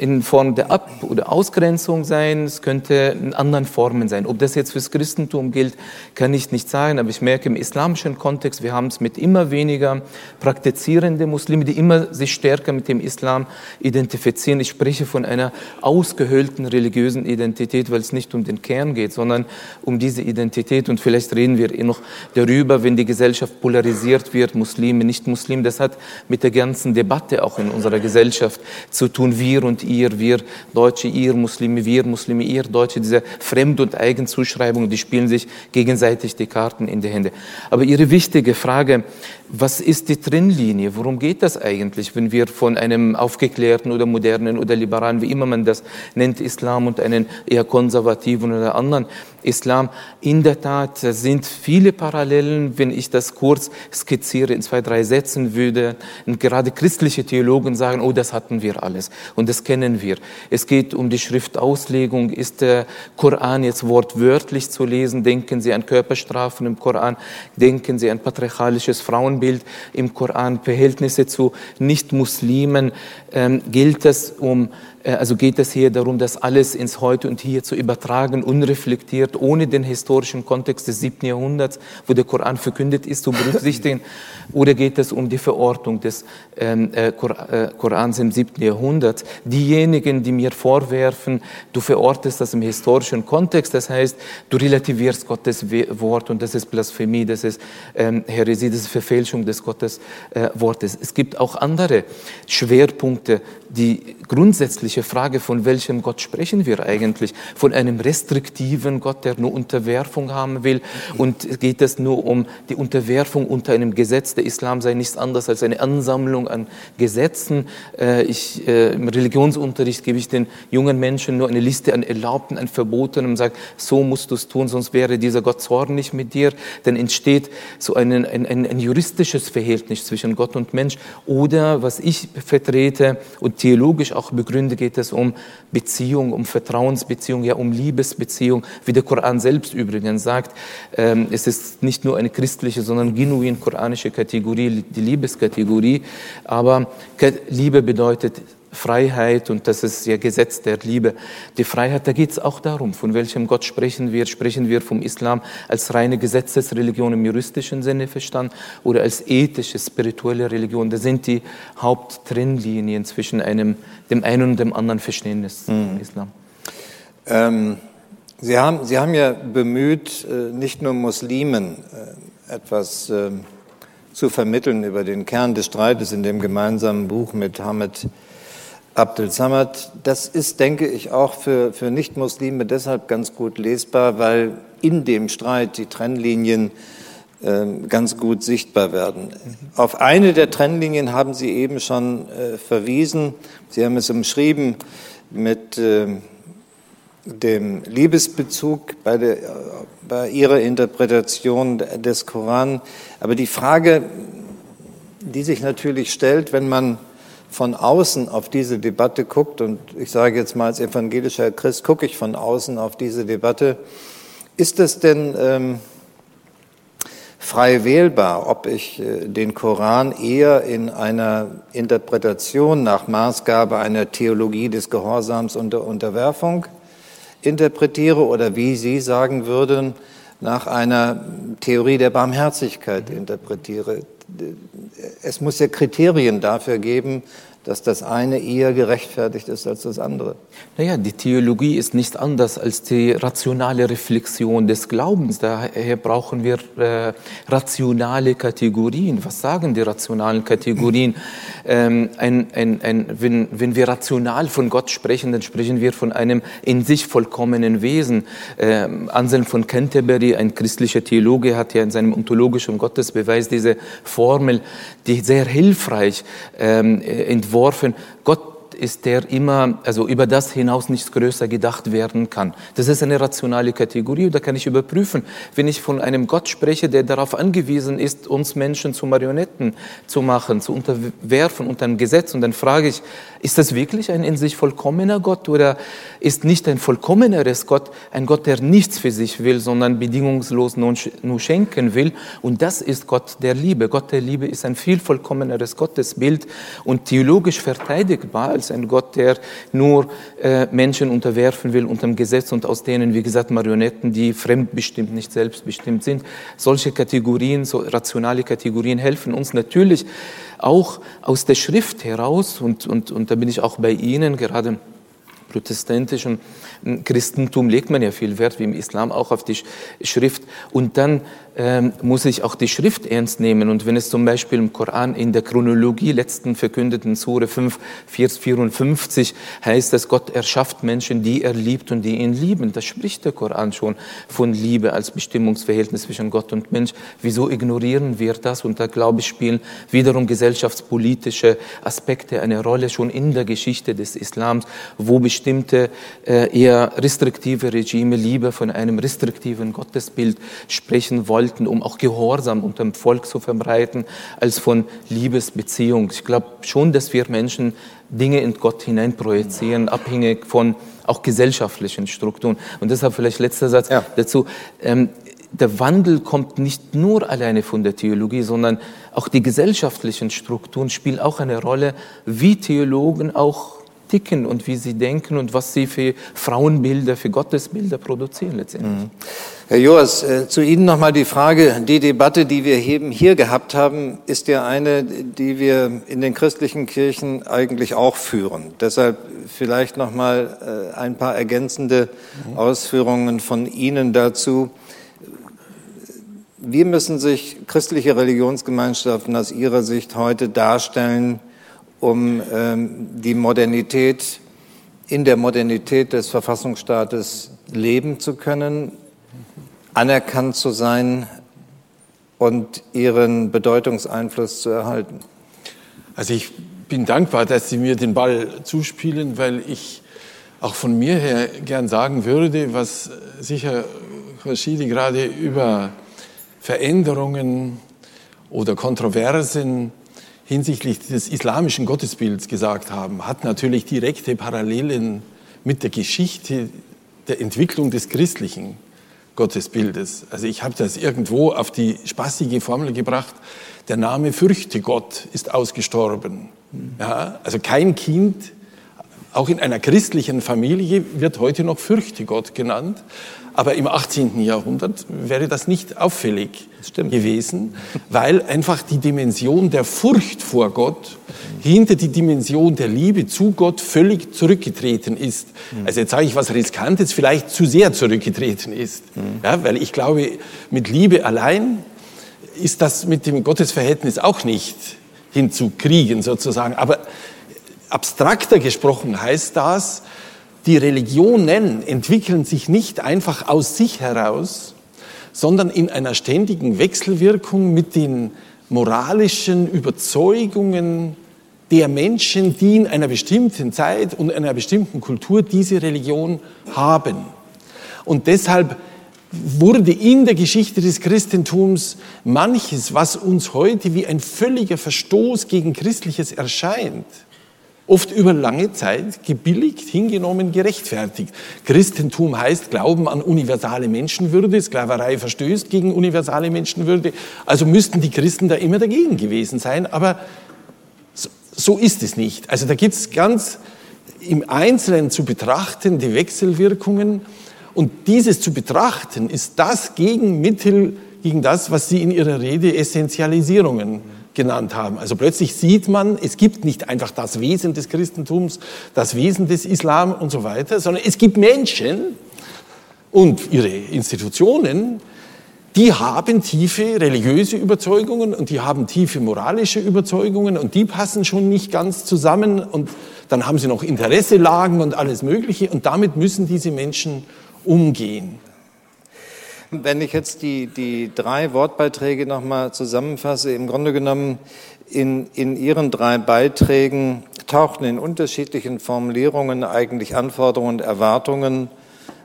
in Form der Ab- oder Ausgrenzung sein, es könnte in anderen Formen sein. Ob das jetzt fürs Christentum gilt, kann ich nicht sagen, aber ich merke im islamischen Kontext, wir haben es mit immer weniger praktizierende Muslime, die immer sich stärker mit dem Islam identifizieren. Ich spreche von einer ausgehöhlten religiösen Identität, weil es nicht um den Kern geht, sondern um diese Identität. Und vielleicht reden wir eh noch darüber, wenn die Gesellschaft polarisiert wird, Muslime, nicht Muslime. Das hat mit der ganzen Debatte auch in unserer Gesellschaft zu tun. Wir und ihr, wir Deutsche, ihr Muslime, wir Muslime, ihr Deutsche, diese Fremd- und Eigenzuschreibungen, die spielen sich gegenseitig die Karten in die Hände. Aber Ihre wichtige Frage, was ist die Trennlinie? Worum geht das eigentlich, wenn wir von einem aufgeklärten oder modernen oder liberalen, wie immer man das nennt, Islam und einen eher konservativen oder anderen Islam. In der Tat sind viele Parallelen, wenn ich das kurz skizziere, in zwei, drei Sätzen würde. Und gerade christliche Theologen sagen, oh, das hatten wir alles und das kennen wir. Es geht um die Schriftauslegung. Ist der Koran jetzt wortwörtlich zu lesen? Denken Sie an Körperstrafen im Koran? Denken Sie an patriarchalisches Frauenbild im Koran? Verhältnisse zu Nicht-Muslimen? Ähm, gilt es um also geht es hier darum, das alles ins Heute und Hier zu übertragen, unreflektiert, ohne den historischen Kontext des siebten Jahrhunderts, wo der Koran verkündet ist, zu berücksichtigen? Oder geht es um die Verortung des ähm, äh, äh, Korans im siebten Jahrhundert? Diejenigen, die mir vorwerfen, du verortest das im historischen Kontext, das heißt, du relativierst Gottes Wort und das ist Blasphemie, das ist ähm, Heresie, das ist Verfälschung des Gottes äh, Wortes. Es gibt auch andere Schwerpunkte, die grundsätzliche Frage, von welchem Gott sprechen wir eigentlich? Von einem restriktiven Gott, der nur Unterwerfung haben will? Und geht es nur um die Unterwerfung unter einem Gesetz? Der Islam sei nichts anderes als eine Ansammlung an Gesetzen. Äh, ich, äh, Im Religionsunterricht gebe ich den jungen Menschen nur eine Liste an Erlaubten, an Verboten und sage, so musst du es tun, sonst wäre dieser Gott zornig mit dir. Dann entsteht so ein, ein, ein, ein juristisches Verhältnis zwischen Gott und Mensch. Oder was ich vertrete und theologisch auch begründe, geht es um Beziehung, um Vertrauensbeziehung, ja um Liebesbeziehung, wie der Koran selbst übrigens sagt. Ähm, es ist nicht nur eine christliche, sondern genuin koranische Kategorie, die Liebeskategorie. Aber Liebe bedeutet Freiheit und das ist ja Gesetz der Liebe. Die Freiheit, da geht es auch darum, von welchem Gott sprechen wir. Sprechen wir vom Islam als reine Gesetzesreligion im juristischen Sinne verstanden oder als ethische, spirituelle Religion. Da sind die Haupttrennlinien zwischen einem, dem einen und dem anderen Verständnis mhm. Islam. Ähm, Sie, haben, Sie haben ja bemüht, äh, nicht nur Muslimen äh, etwas ähm, zu vermitteln über den Kern des Streites in dem gemeinsamen Buch mit Hamid Abdel Samad. Das ist, denke ich, auch für, für Nichtmuslime deshalb ganz gut lesbar, weil in dem Streit die Trennlinien äh, ganz gut sichtbar werden. Auf eine der Trennlinien haben Sie eben schon äh, verwiesen. Sie haben es umschrieben mit äh, dem Liebesbezug bei, der, bei Ihrer Interpretation des Koran. Aber die Frage, die sich natürlich stellt, wenn man von außen auf diese Debatte guckt, und ich sage jetzt mal als evangelischer Christ, gucke ich von außen auf diese Debatte, ist es denn ähm, frei wählbar, ob ich äh, den Koran eher in einer Interpretation nach Maßgabe einer Theologie des Gehorsams und der Unterwerfung interpretiere oder wie Sie sagen würden, nach einer Theorie der Barmherzigkeit interpretiere es muss ja Kriterien dafür geben, dass das eine eher gerechtfertigt ist als das andere. Naja, die Theologie ist nicht anders als die rationale Reflexion des Glaubens. Daher brauchen wir äh, rationale Kategorien. Was sagen die rationalen Kategorien? Ähm, ein, ein, ein, wenn, wenn wir rational von Gott sprechen, dann sprechen wir von einem in sich vollkommenen Wesen. Ähm, Anselm von Canterbury, ein christlicher Theologe, hat ja in seinem ontologischen Gottesbeweis diese Formel, die sehr hilfreich ähm, entworfen entworfen. Gott ist der immer, also über das hinaus nichts größer gedacht werden kann. Das ist eine rationale Kategorie und da kann ich überprüfen, wenn ich von einem Gott spreche, der darauf angewiesen ist, uns Menschen zu Marionetten zu machen, zu unterwerfen unter ein Gesetz und dann frage ich, ist das wirklich ein in sich vollkommener Gott oder ist nicht ein vollkommeneres Gott ein Gott, der nichts für sich will, sondern bedingungslos nur schenken will? Und das ist Gott der Liebe. Gott der Liebe ist ein viel vollkommeneres Gottesbild und theologisch verteidigbar als ein Gott, der nur äh, Menschen unterwerfen will unter dem Gesetz und aus denen, wie gesagt, Marionetten, die fremdbestimmt, nicht selbstbestimmt sind. Solche Kategorien, so rationale Kategorien helfen uns natürlich auch aus der Schrift heraus und, und, und da bin ich auch bei Ihnen gerade protestantischen Christentum legt man ja viel Wert, wie im Islam auch auf die Schrift. Und dann ähm, muss ich auch die Schrift ernst nehmen. Und wenn es zum Beispiel im Koran in der Chronologie letzten verkündeten Sure 5, Vers 54 heißt, dass Gott erschafft Menschen, die er liebt und die ihn lieben. Da spricht der Koran schon von Liebe als Bestimmungsverhältnis zwischen Gott und Mensch. Wieso ignorieren wir das? Und da glaube ich, spielen wiederum gesellschaftspolitische Aspekte eine Rolle schon in der Geschichte des Islams, wo bestimmte äh, eher restriktive Regime lieber von einem restriktiven Gottesbild sprechen wollen wollten, um auch Gehorsam unter dem Volk zu verbreiten, als von Liebesbeziehung. Ich glaube schon, dass wir Menschen Dinge in Gott hineinprojizieren, abhängig von auch gesellschaftlichen Strukturen. Und deshalb vielleicht letzter Satz ja. dazu. Ähm, der Wandel kommt nicht nur alleine von der Theologie, sondern auch die gesellschaftlichen Strukturen spielen auch eine Rolle, wie Theologen auch ticken und wie sie denken und was sie für Frauenbilder, für Gottesbilder produzieren letztendlich. Mhm. Herr Joas, äh, zu Ihnen nochmal die Frage, die Debatte, die wir hier gehabt haben, ist ja eine, die wir in den christlichen Kirchen eigentlich auch führen. Deshalb vielleicht nochmal äh, ein paar ergänzende mhm. Ausführungen von Ihnen dazu. Wie müssen sich christliche Religionsgemeinschaften aus Ihrer Sicht heute darstellen, um ähm, die Modernität, in der Modernität des Verfassungsstaates leben zu können, anerkannt zu sein und ihren Bedeutungseinfluss zu erhalten? Also ich bin dankbar, dass Sie mir den Ball zuspielen, weil ich auch von mir her gern sagen würde, was sicher Rashidi gerade über Veränderungen oder Kontroversen hinsichtlich des islamischen Gottesbilds gesagt haben, hat natürlich direkte Parallelen mit der Geschichte der Entwicklung des christlichen Gottesbildes. Also ich habe das irgendwo auf die spaßige Formel gebracht, der Name Fürchte Gott ist ausgestorben. Ja, also kein Kind, auch in einer christlichen Familie, wird heute noch Fürchte Gott genannt. Aber im 18. Jahrhundert wäre das nicht auffällig das gewesen, weil einfach die Dimension der Furcht vor Gott hinter die Dimension der Liebe zu Gott völlig zurückgetreten ist. Mhm. Also jetzt sage ich was Riskantes, vielleicht zu sehr zurückgetreten ist. Mhm. Ja, weil ich glaube, mit Liebe allein ist das mit dem Gottesverhältnis auch nicht hinzukriegen sozusagen. Aber abstrakter gesprochen heißt das, die Religionen entwickeln sich nicht einfach aus sich heraus, sondern in einer ständigen Wechselwirkung mit den moralischen Überzeugungen der Menschen, die in einer bestimmten Zeit und einer bestimmten Kultur diese Religion haben. Und deshalb wurde in der Geschichte des Christentums manches, was uns heute wie ein völliger Verstoß gegen Christliches erscheint, oft über lange Zeit gebilligt, hingenommen, gerechtfertigt. Christentum heißt Glauben an universale Menschenwürde, Sklaverei verstößt gegen universale Menschenwürde, also müssten die Christen da immer dagegen gewesen sein, aber so, ist es nicht. Also da gibt es ganz im Einzelnen zu betrachten die Wechselwirkungen und dieses zu betrachten ist das Gegenmittel gegen das, was Sie in Ihrer Rede Essentialisierungen genannt haben. Also plötzlich sieht man, es gibt nicht einfach das Wesen des Christentums, das Wesen des Islam und so weiter, sondern es gibt Menschen und ihre Institutionen, die haben tiefe religiöse Überzeugungen und die haben tiefe moralische Überzeugungen und die passen schon nicht ganz zusammen und dann haben sie noch Interesselagen und alles Mögliche und damit müssen diese Menschen umgehen. Wenn ich jetzt die, die drei Wortbeiträge nochmal zusammenfasse, im Grunde genommen in, in Ihren drei Beiträgen tauchten in unterschiedlichen Formulierungen eigentlich Anforderungen und Erwartungen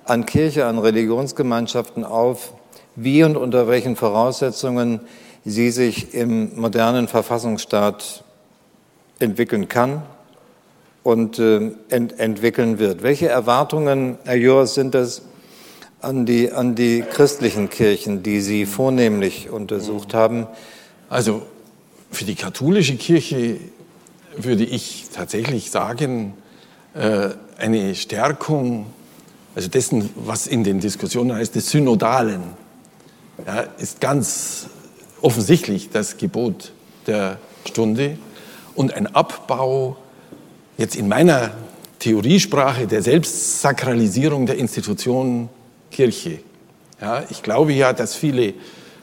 an Kirche, an Religionsgemeinschaften auf, wie und unter welchen Voraussetzungen sie sich im modernen Verfassungsstaat entwickeln kann und äh, ent entwickeln wird. Welche Erwartungen, Herr Joas, sind das, an die, an die christlichen Kirchen, die Sie vornehmlich untersucht haben? Also für die katholische Kirche würde ich tatsächlich sagen, äh, eine Stärkung, also dessen, was in den Diskussionen heißt, des Synodalen, ja, ist ganz offensichtlich das Gebot der Stunde und ein Abbau jetzt in meiner Theoriesprache der Selbstsakralisierung der Institution Kirche. Ja, ich glaube ja, dass viele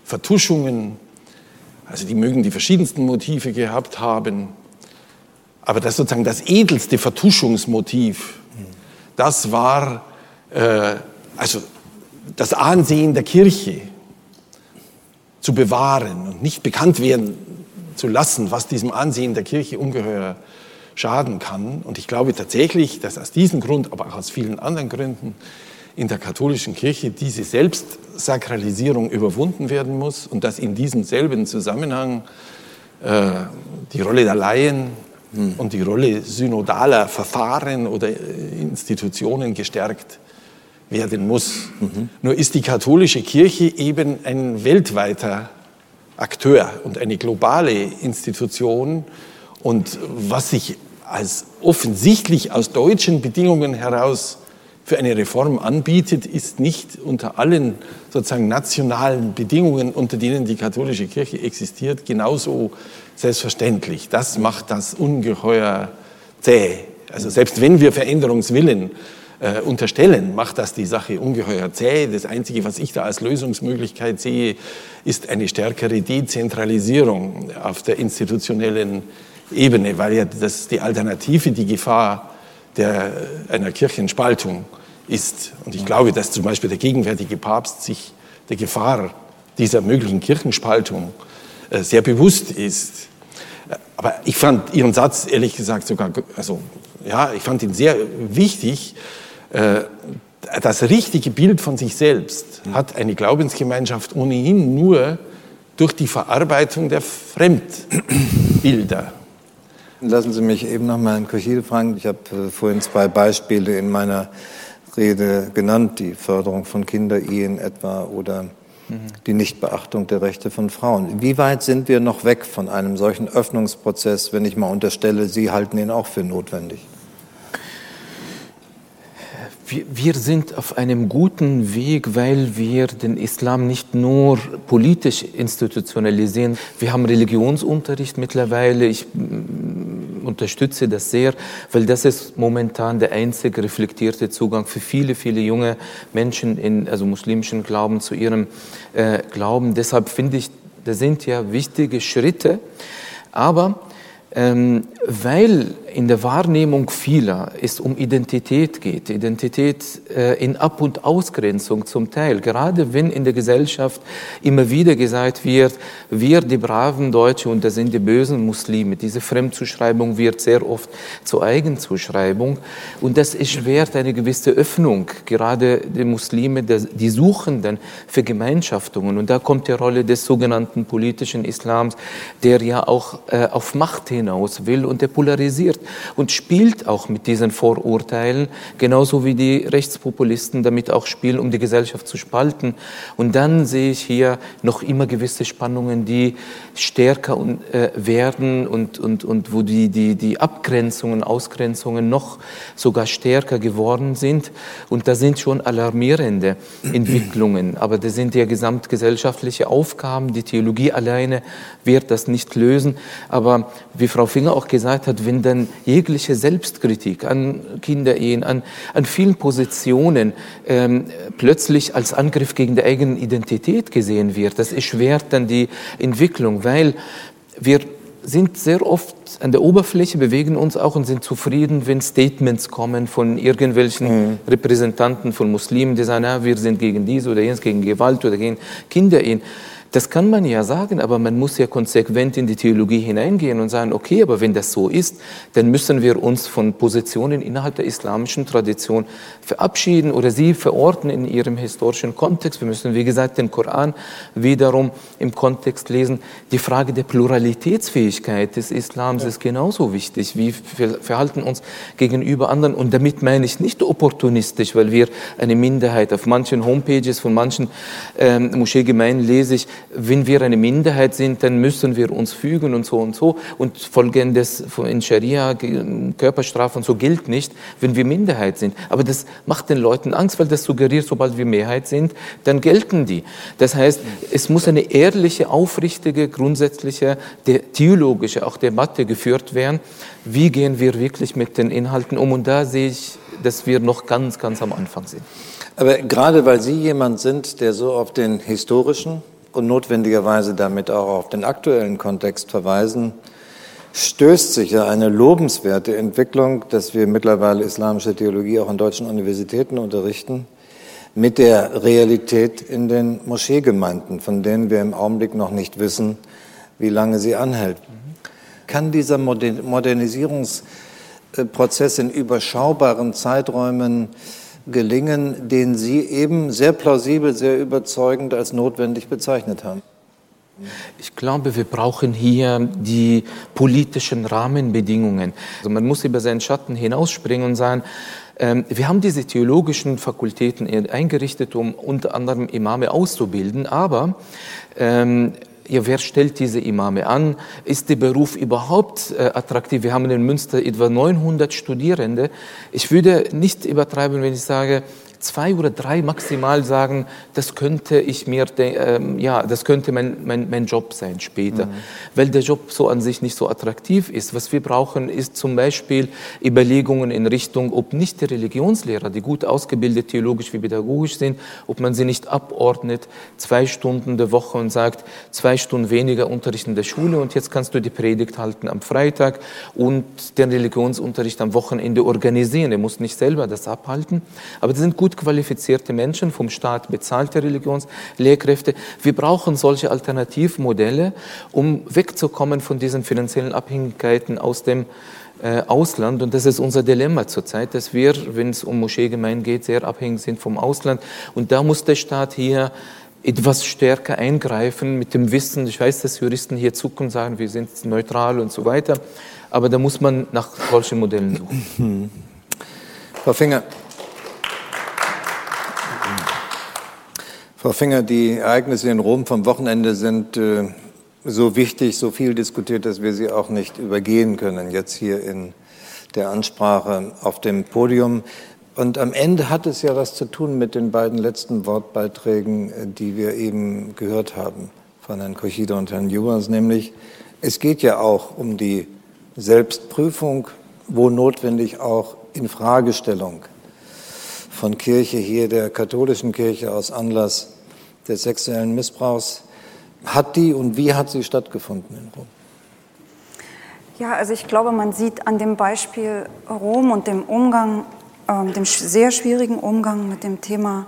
Vertuschungen, also die mögen die verschiedensten Motive gehabt haben, aber das sozusagen das edelste Vertuschungsmotiv, das war äh, also das Ansehen der Kirche zu bewahren und nicht bekannt werden zu lassen, was diesem Ansehen der Kirche ungeheuer schaden kann. Und ich glaube tatsächlich, dass aus diesem Grund, aber auch aus vielen anderen Gründen, in der katholischen Kirche diese Selbstsakralisierung überwunden werden muss und dass in diesem selben Zusammenhang äh, die Rolle der Laien hm. und die Rolle synodaler Verfahren oder äh, Institutionen gestärkt werden muss. Mhm. Nur ist die katholische Kirche eben ein weltweiter Akteur und eine globale Institution. Und was sich als offensichtlich aus deutschen Bedingungen heraus für eine Reform anbietet, ist nicht unter allen sozusagen nationalen Bedingungen, unter denen die katholische Kirche existiert, genauso selbstverständlich. Das macht das ungeheuer zäh. Also selbst wenn wir Veränderungswillen äh, unterstellen, macht das die Sache ungeheuer zäh. Das Einzige, was ich da als Lösungsmöglichkeit sehe, ist eine stärkere Dezentralisierung auf der institutionellen Ebene, weil ja das die Alternative, die Gefahr der, einer Kirchenspaltung ist. Und ich glaube, dass zum Beispiel der gegenwärtige Papst sich der Gefahr dieser möglichen Kirchenspaltung äh, sehr bewusst ist. Aber ich fand Ihren Satz ehrlich gesagt sogar, also ja, ich fand ihn sehr wichtig. Äh, das richtige Bild von sich selbst hat eine Glaubensgemeinschaft ohnehin nur durch die Verarbeitung der Fremdbilder. Lassen Sie mich eben noch mal in Kirchide fragen. Ich habe äh, vorhin zwei Beispiele in meiner Rede genannt, die Förderung von Kinderehen etwa oder die Nichtbeachtung der Rechte von Frauen. Wie weit sind wir noch weg von einem solchen Öffnungsprozess, wenn ich mal unterstelle, Sie halten ihn auch für notwendig? Wir, sind auf einem guten Weg, weil wir den Islam nicht nur politisch institutionalisieren. Wir haben Religionsunterricht mittlerweile. Ich unterstütze das sehr, weil das ist momentan der einzige reflektierte Zugang für viele, viele junge Menschen in also muslimischen Glauben zu ihrem äh, Glauben. Deshalb finde ich, das sind ja wichtige Schritte. Aber ähm, weil in der Wahrnehmung vieler es um Identität geht, Identität äh, in Ab- und Ausgrenzung zum Teil, gerade wenn in der Gesellschaft immer wieder gesagt wird, wir die braven Deutsche und das sind die bösen Muslime, diese Fremdzuschreibung wird sehr oft zur Eigenzuschreibung. Und das erschwert eine gewisse Öffnung, gerade die Muslime, die Suchenden für Gemeinschaftungen. Und da kommt die Rolle des sogenannten politischen Islams, der ja auch äh, auf Macht hinaus will und der polarisiert und spielt auch mit diesen Vorurteilen, genauso wie die Rechtspopulisten damit auch spielen, um die Gesellschaft zu spalten. Und dann sehe ich hier noch immer gewisse Spannungen, die stärker äh, werden und, und, und wo die, die, die Abgrenzungen, Ausgrenzungen noch sogar stärker geworden sind. Und da sind schon alarmierende Entwicklungen. Aber das sind ja gesamtgesellschaftliche Aufgaben. Die Theologie alleine wird das nicht lösen. Aber wie Frau Finger auch gesagt hat, wenn dann jegliche Selbstkritik an Kinderehen, an, an vielen Positionen ähm, plötzlich als Angriff gegen die eigene Identität gesehen wird, das erschwert dann die Entwicklung, weil wir sind sehr oft an der Oberfläche, bewegen uns auch und sind zufrieden, wenn Statements kommen von irgendwelchen mhm. Repräsentanten von Muslimen, die sagen, ja, wir sind gegen dies oder jenes, gegen Gewalt oder gegen Kinderehen. Das kann man ja sagen, aber man muss ja konsequent in die Theologie hineingehen und sagen, okay, aber wenn das so ist, dann müssen wir uns von Positionen innerhalb der islamischen Tradition verabschieden oder sie verorten in ihrem historischen Kontext. Wir müssen, wie gesagt, den Koran wiederum im Kontext lesen. Die Frage der Pluralitätsfähigkeit des Islams ja. ist genauso wichtig. Wie wir verhalten uns gegenüber anderen? Und damit meine ich nicht opportunistisch, weil wir eine Minderheit auf manchen Homepages von manchen ähm, Moscheegemeinden lese ich, wenn wir eine Minderheit sind, dann müssen wir uns fügen und so und so. Und folgendes in Scharia, Körperstrafe und so gilt nicht, wenn wir Minderheit sind. Aber das macht den Leuten Angst, weil das suggeriert, sobald wir Mehrheit sind, dann gelten die. Das heißt, es muss eine ehrliche, aufrichtige, grundsätzliche, theologische auch Debatte geführt werden. Wie gehen wir wirklich mit den Inhalten um? Und da sehe ich, dass wir noch ganz, ganz am Anfang sind. Aber gerade weil Sie jemand sind, der so auf den historischen und notwendigerweise damit auch auf den aktuellen Kontext verweisen, stößt sich ja eine lobenswerte Entwicklung, dass wir mittlerweile islamische Theologie auch an deutschen Universitäten unterrichten, mit der Realität in den Moscheegemeinden, von denen wir im Augenblick noch nicht wissen, wie lange sie anhält. Kann dieser Modernisierungsprozess in überschaubaren Zeiträumen gelingen, den Sie eben sehr plausibel, sehr überzeugend als notwendig bezeichnet haben? Ich glaube, wir brauchen hier die politischen Rahmenbedingungen. Also man muss über seinen Schatten hinausspringen und sagen, ähm, wir haben diese theologischen Fakultäten eingerichtet, um unter anderem Imame auszubilden, aber ähm, ja, wer stellt diese Imame an? Ist der Beruf überhaupt äh, attraktiv? Wir haben in Münster etwa 900 Studierende. Ich würde nicht übertreiben, wenn ich sage, zwei oder drei maximal sagen, das könnte ich mir, ähm, ja, das könnte mein, mein, mein Job sein später, mhm. weil der Job so an sich nicht so attraktiv ist. Was wir brauchen, ist zum Beispiel Überlegungen in Richtung, ob nicht die Religionslehrer, die gut ausgebildet theologisch wie pädagogisch sind, ob man sie nicht abordnet, zwei Stunden der Woche und sagt, zwei Stunden weniger Unterricht in der Schule und jetzt kannst du die Predigt halten am Freitag und den Religionsunterricht am Wochenende organisieren. Er muss nicht selber das abhalten, aber das sind gut qualifizierte Menschen, vom Staat bezahlte Religionslehrkräfte. Wir brauchen solche Alternativmodelle, um wegzukommen von diesen finanziellen Abhängigkeiten aus dem äh, Ausland. Und das ist unser Dilemma zurzeit, dass wir, wenn es um Moscheegemeinden geht, sehr abhängig sind vom Ausland. Und da muss der Staat hier etwas stärker eingreifen mit dem Wissen. Ich weiß, dass Juristen hier zucken und sagen, wir sind neutral und so weiter. Aber da muss man nach solchen Modellen suchen. Frau Finger, Frau Finger, die Ereignisse in Rom vom Wochenende sind äh, so wichtig, so viel diskutiert, dass wir sie auch nicht übergehen können, jetzt hier in der Ansprache auf dem Podium. Und am Ende hat es ja was zu tun mit den beiden letzten Wortbeiträgen, äh, die wir eben gehört haben von Herrn Kochida und Herrn Juras, nämlich es geht ja auch um die Selbstprüfung, wo notwendig auch in Fragestellung von Kirche hier, der katholischen Kirche aus Anlass des sexuellen Missbrauchs. Hat die und wie hat sie stattgefunden in Rom? Ja, also ich glaube, man sieht an dem Beispiel Rom und dem Umgang, äh, dem sehr schwierigen Umgang mit dem Thema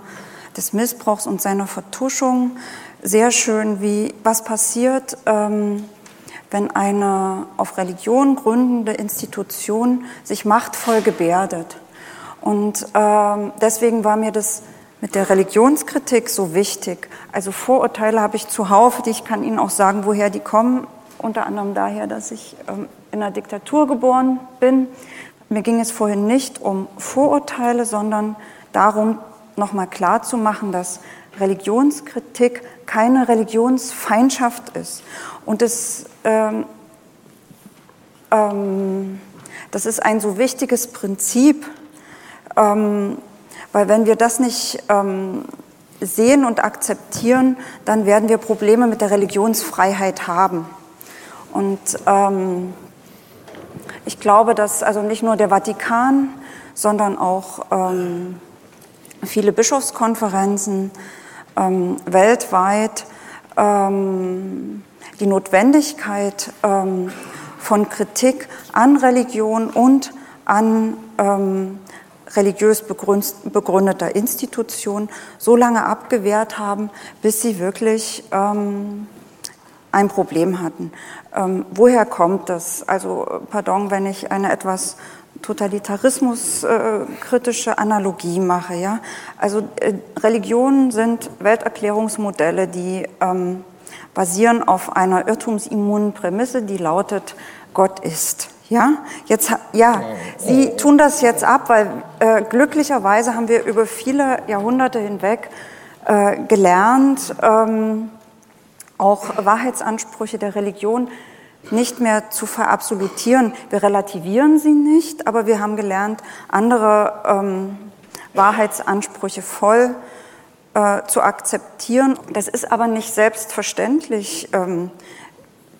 des Missbrauchs und seiner Vertuschung sehr schön, wie was passiert, ähm, wenn eine auf Religion gründende Institution sich machtvoll gebärdet. Und ähm, deswegen war mir das mit der Religionskritik so wichtig. Also Vorurteile habe ich zuhauf, die ich kann Ihnen auch sagen, woher die kommen. Unter anderem daher, dass ich ähm, in einer Diktatur geboren bin. Mir ging es vorhin nicht um Vorurteile, sondern darum, nochmal klar zu machen, dass Religionskritik keine Religionsfeindschaft ist. Und das, ähm, ähm, das ist ein so wichtiges Prinzip, ähm, weil wenn wir das nicht ähm, sehen und akzeptieren, dann werden wir Probleme mit der Religionsfreiheit haben. Und ähm, ich glaube, dass also nicht nur der Vatikan, sondern auch ähm, viele Bischofskonferenzen ähm, weltweit ähm, die Notwendigkeit ähm, von Kritik an Religion und an ähm, religiös begründeter Institution so lange abgewehrt haben, bis sie wirklich ähm, ein Problem hatten. Ähm, woher kommt das? Also, pardon, wenn ich eine etwas totalitarismuskritische äh, Analogie mache. Ja? Also äh, Religionen sind Welterklärungsmodelle, die ähm, basieren auf einer irrtumsimmunen Prämisse, die lautet, Gott ist. Ja, jetzt, ja, Sie tun das jetzt ab, weil äh, glücklicherweise haben wir über viele Jahrhunderte hinweg äh, gelernt, ähm, auch Wahrheitsansprüche der Religion nicht mehr zu verabsolutieren. Wir relativieren sie nicht, aber wir haben gelernt, andere ähm, Wahrheitsansprüche voll äh, zu akzeptieren. Das ist aber nicht selbstverständlich, ähm,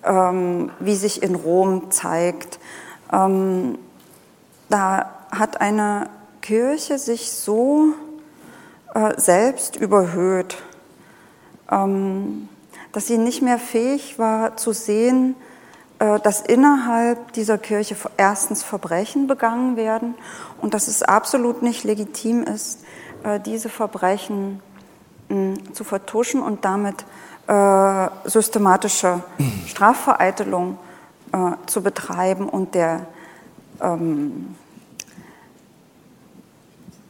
wie sich in Rom zeigt. Ähm, da hat eine Kirche sich so äh, selbst überhöht, ähm, dass sie nicht mehr fähig war zu sehen, äh, dass innerhalb dieser Kirche erstens Verbrechen begangen werden und dass es absolut nicht legitim ist, äh, diese Verbrechen zu vertuschen und damit äh, systematische Strafvereitelung zu betreiben und der, ähm,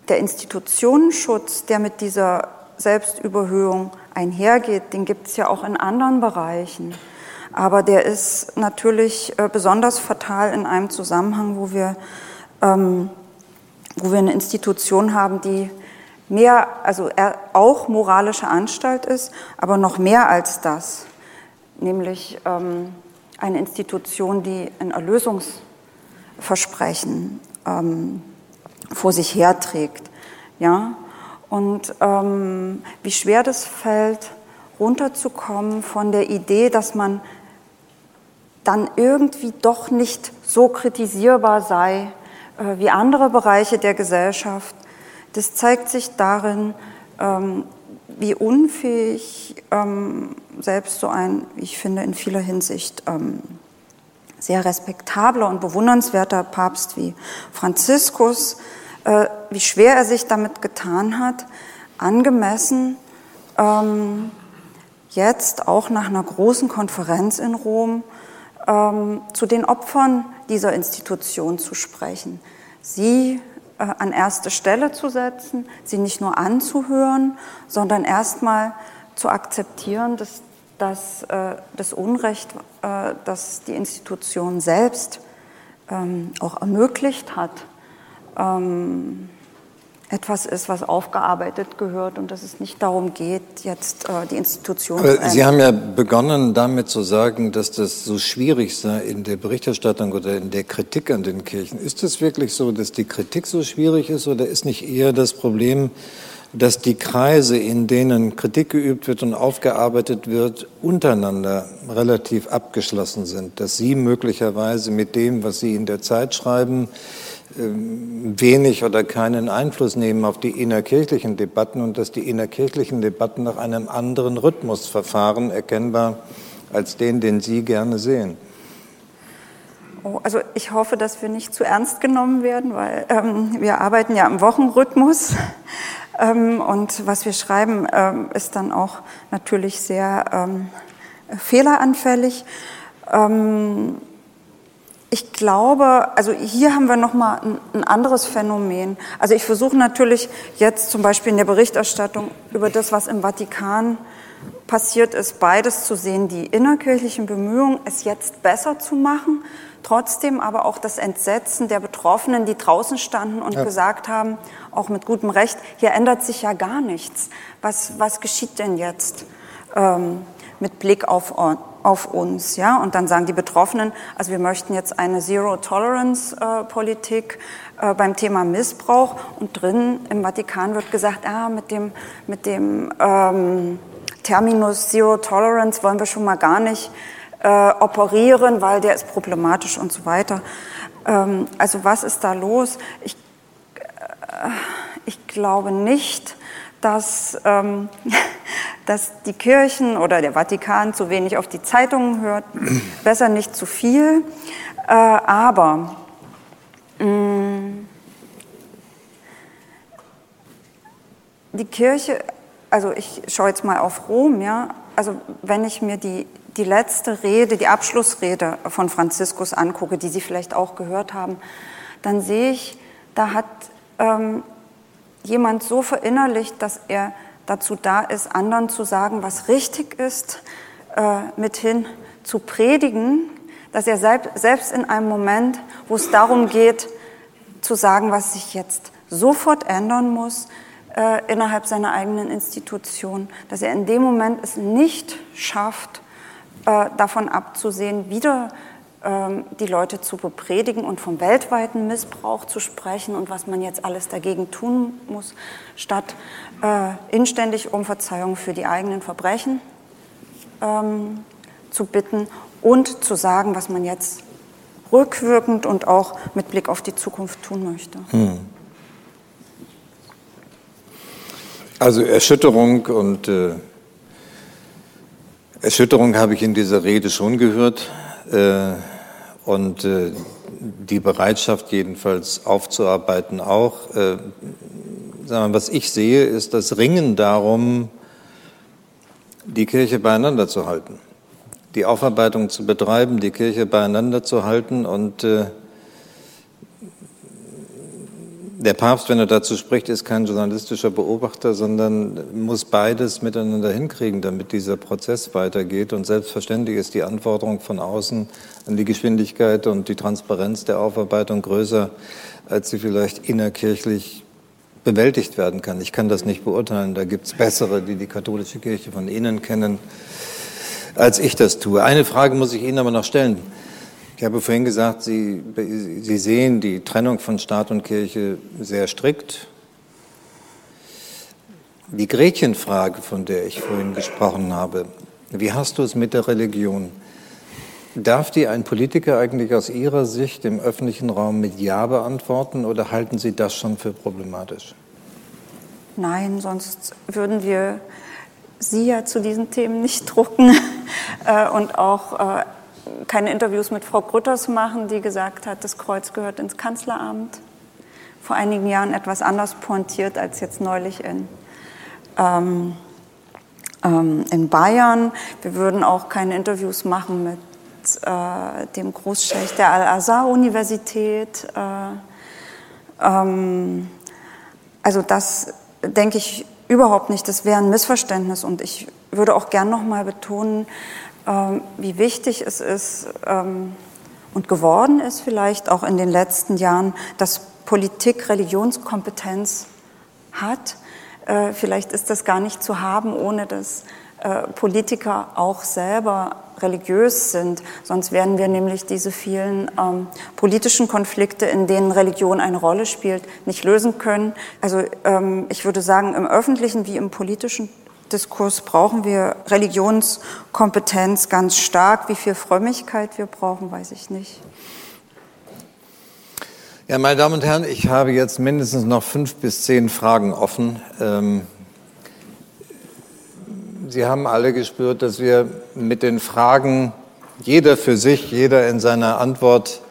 der Institutionenschutz, der mit dieser Selbstüberhöhung einhergeht, den gibt es ja auch in anderen Bereichen. Aber der ist natürlich äh, besonders fatal in einem Zusammenhang, wo wir, ähm, wo wir eine Institution haben, die mehr, also auch moralische Anstalt ist, aber noch mehr als das, nämlich ähm, eine Institution, die ein Erlösungsversprechen ähm, vor sich herträgt. Ja? Und ähm, wie schwer das fällt, runterzukommen von der Idee, dass man dann irgendwie doch nicht so kritisierbar sei äh, wie andere Bereiche der Gesellschaft. Das zeigt sich darin, ähm, wie unfähig ähm, selbst so ein, ich finde, in vieler Hinsicht ähm, sehr respektabler und bewundernswerter Papst wie Franziskus, äh, wie schwer er sich damit getan hat, angemessen jetzt auch nach einer großen Konferenz in Rom zu den Opfern dieser Institution zu sprechen, sie an erste Stelle zu setzen, sie nicht nur anzuhören, sondern erstmal zu akzeptieren, dass, dass äh, das Unrecht, äh, das die Institution selbst ähm, auch ermöglicht hat, ähm, etwas ist, was aufgearbeitet gehört und dass es nicht darum geht, jetzt äh, die Institution Aber Sie haben ja begonnen damit zu sagen, dass das so schwierig sei in der Berichterstattung oder in der Kritik an den Kirchen. Ist es wirklich so, dass die Kritik so schwierig ist oder ist nicht eher das Problem, dass die Kreise, in denen Kritik geübt wird und aufgearbeitet wird, untereinander relativ abgeschlossen sind, dass Sie möglicherweise mit dem, was Sie in der Zeit schreiben, wenig oder keinen Einfluss nehmen auf die innerkirchlichen Debatten und dass die innerkirchlichen Debatten nach einem anderen Rhythmus verfahren, erkennbar als den, den Sie gerne sehen. Oh, also ich hoffe, dass wir nicht zu ernst genommen werden, weil ähm, wir arbeiten ja im Wochenrhythmus ähm, und was wir schreiben ähm, ist dann auch natürlich sehr ähm, fehleranfällig. Ähm, ich glaube, also hier haben wir noch mal ein, ein anderes Phänomen. Also ich versuche natürlich jetzt zum Beispiel in der Berichterstattung über das, was im Vatikan passiert ist, beides zu sehen, die innerkirchlichen Bemühungen, es jetzt besser zu machen, trotzdem aber auch das Entsetzen der Betroffenen, die draußen standen und ja. gesagt haben, auch mit gutem Recht, hier ändert sich ja gar nichts. Was, was geschieht denn jetzt ähm, mit Blick auf auf uns, ja. Und dann sagen die Betroffenen, also wir möchten jetzt eine Zero-Tolerance-Politik äh, beim Thema Missbrauch. Und drin im Vatikan wird gesagt, ah, mit dem, mit dem ähm, Terminus Zero Tolerance wollen wir schon mal gar nicht äh, operieren, weil der ist problematisch und so weiter. Ähm, also was ist da los? Ich, äh, ich glaube nicht, dass, ähm, dass die Kirchen oder der Vatikan zu wenig auf die Zeitungen hört, besser nicht zu viel. Äh, aber mh, mm, die Kirche, also ich schaue jetzt mal auf Rom, ja, also wenn ich mir die, die letzte Rede, die Abschlussrede von Franziskus angucke, die Sie vielleicht auch gehört haben, dann sehe ich, da hat ähm, jemand so verinnerlicht, dass er dazu da ist, anderen zu sagen, was richtig ist, äh, mithin zu predigen, dass er selbst in einem Moment, wo es darum geht, zu sagen, was sich jetzt sofort ändern muss, äh, innerhalb seiner eigenen Institution, dass er in dem Moment es nicht schafft, äh, davon abzusehen, wieder ähm, die Leute zu bepredigen und vom weltweiten Missbrauch zu sprechen und was man jetzt alles dagegen tun muss, statt äh, inständig um Verzeihung für die eigenen Verbrechen ähm, zu bitten und zu sagen, was man jetzt rückwirkend und auch mit Blick auf die Zukunft tun möchte. Hm. Also Erschütterung und äh, Erschütterung habe ich in dieser Rede schon gehört äh, und äh, die Bereitschaft jedenfalls aufzuarbeiten auch. Wir, was ich sehe, ist das Ringen darum, die Kirche beieinander zu halten die Aufarbeitung zu betreiben, die Kirche beieinander zu halten. Und äh, der Papst, wenn er dazu spricht, ist kein journalistischer Beobachter, sondern muss beides miteinander hinkriegen, damit dieser Prozess weitergeht. Und selbstverständlich ist die Anforderung von außen an die Geschwindigkeit und die Transparenz der Aufarbeitung größer, als sie vielleicht innerkirchlich bewältigt werden kann. Ich kann das nicht beurteilen. Da gibt es bessere, die die katholische Kirche von innen kennen als ich das tue. Eine Frage muss ich Ihnen aber noch stellen. Ich habe vorhin gesagt, Sie, Sie sehen die Trennung von Staat und Kirche sehr strikt. Die Gretchenfrage, von der ich vorhin gesprochen habe, wie hast du es mit der Religion? Darf die ein Politiker eigentlich aus Ihrer Sicht im öffentlichen Raum mit Ja beantworten oder halten Sie das schon für problematisch? Nein, sonst würden wir Sie ja zu diesen Themen nicht drucken äh, und auch äh, keine Interviews mit Frau Grütters machen, die gesagt hat, das Kreuz gehört ins Kanzleramt. Vor einigen Jahren etwas anders pointiert als jetzt neulich in, ähm, ähm, in Bayern. Wir würden auch keine Interviews machen mit äh, dem Großscheich der Al-Azhar-Universität. Äh, ähm, also das, denke ich, Überhaupt nicht, das wäre ein Missverständnis und ich würde auch gern noch mal betonen, ähm, wie wichtig es ist ähm, und geworden ist vielleicht auch in den letzten Jahren, dass Politik Religionskompetenz hat. Äh, vielleicht ist das gar nicht zu haben, ohne dass äh, Politiker auch selber religiös sind. Sonst werden wir nämlich diese vielen ähm, politischen Konflikte, in denen Religion eine Rolle spielt, nicht lösen können. Also ähm, ich würde sagen, im öffentlichen wie im politischen Diskurs brauchen wir Religionskompetenz ganz stark. Wie viel Frömmigkeit wir brauchen, weiß ich nicht. Ja, meine Damen und Herren, ich habe jetzt mindestens noch fünf bis zehn Fragen offen. Ähm Sie haben alle gespürt, dass wir mit den Fragen, jeder für sich, jeder in seiner Antwort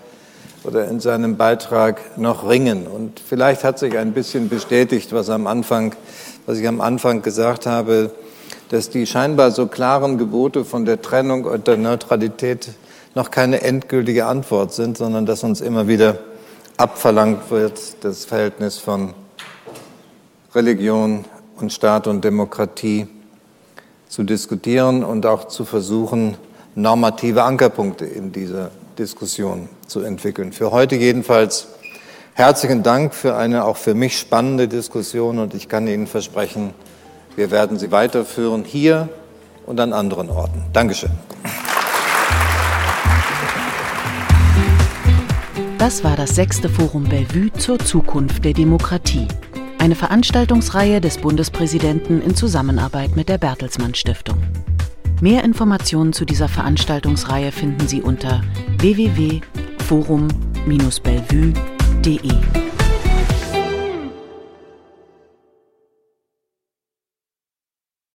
oder in seinem Beitrag noch ringen. Und vielleicht hat sich ein bisschen bestätigt, was am Anfang, was ich am Anfang gesagt habe, dass die scheinbar so klaren Gebote von der Trennung und der Neutralität noch keine endgültige Antwort sind, sondern dass uns immer wieder abverlangt wird, das Verhältnis von Religion und Staat und Demokratie zu diskutieren und auch zu versuchen, normative Ankerpunkte in dieser Diskussion zu entwickeln. Für heute jedenfalls herzlichen Dank für eine auch für mich spannende Diskussion und ich kann Ihnen versprechen, wir werden sie weiterführen hier und an anderen Orten. Dankeschön. Das war das sechste Forum Bellevue zur Zukunft der Demokratie. Eine Veranstaltungsreihe des Bundespräsidenten in Zusammenarbeit mit der Bertelsmann Stiftung. Mehr Informationen zu dieser Veranstaltungsreihe finden Sie unter www.forum-bellevue.de.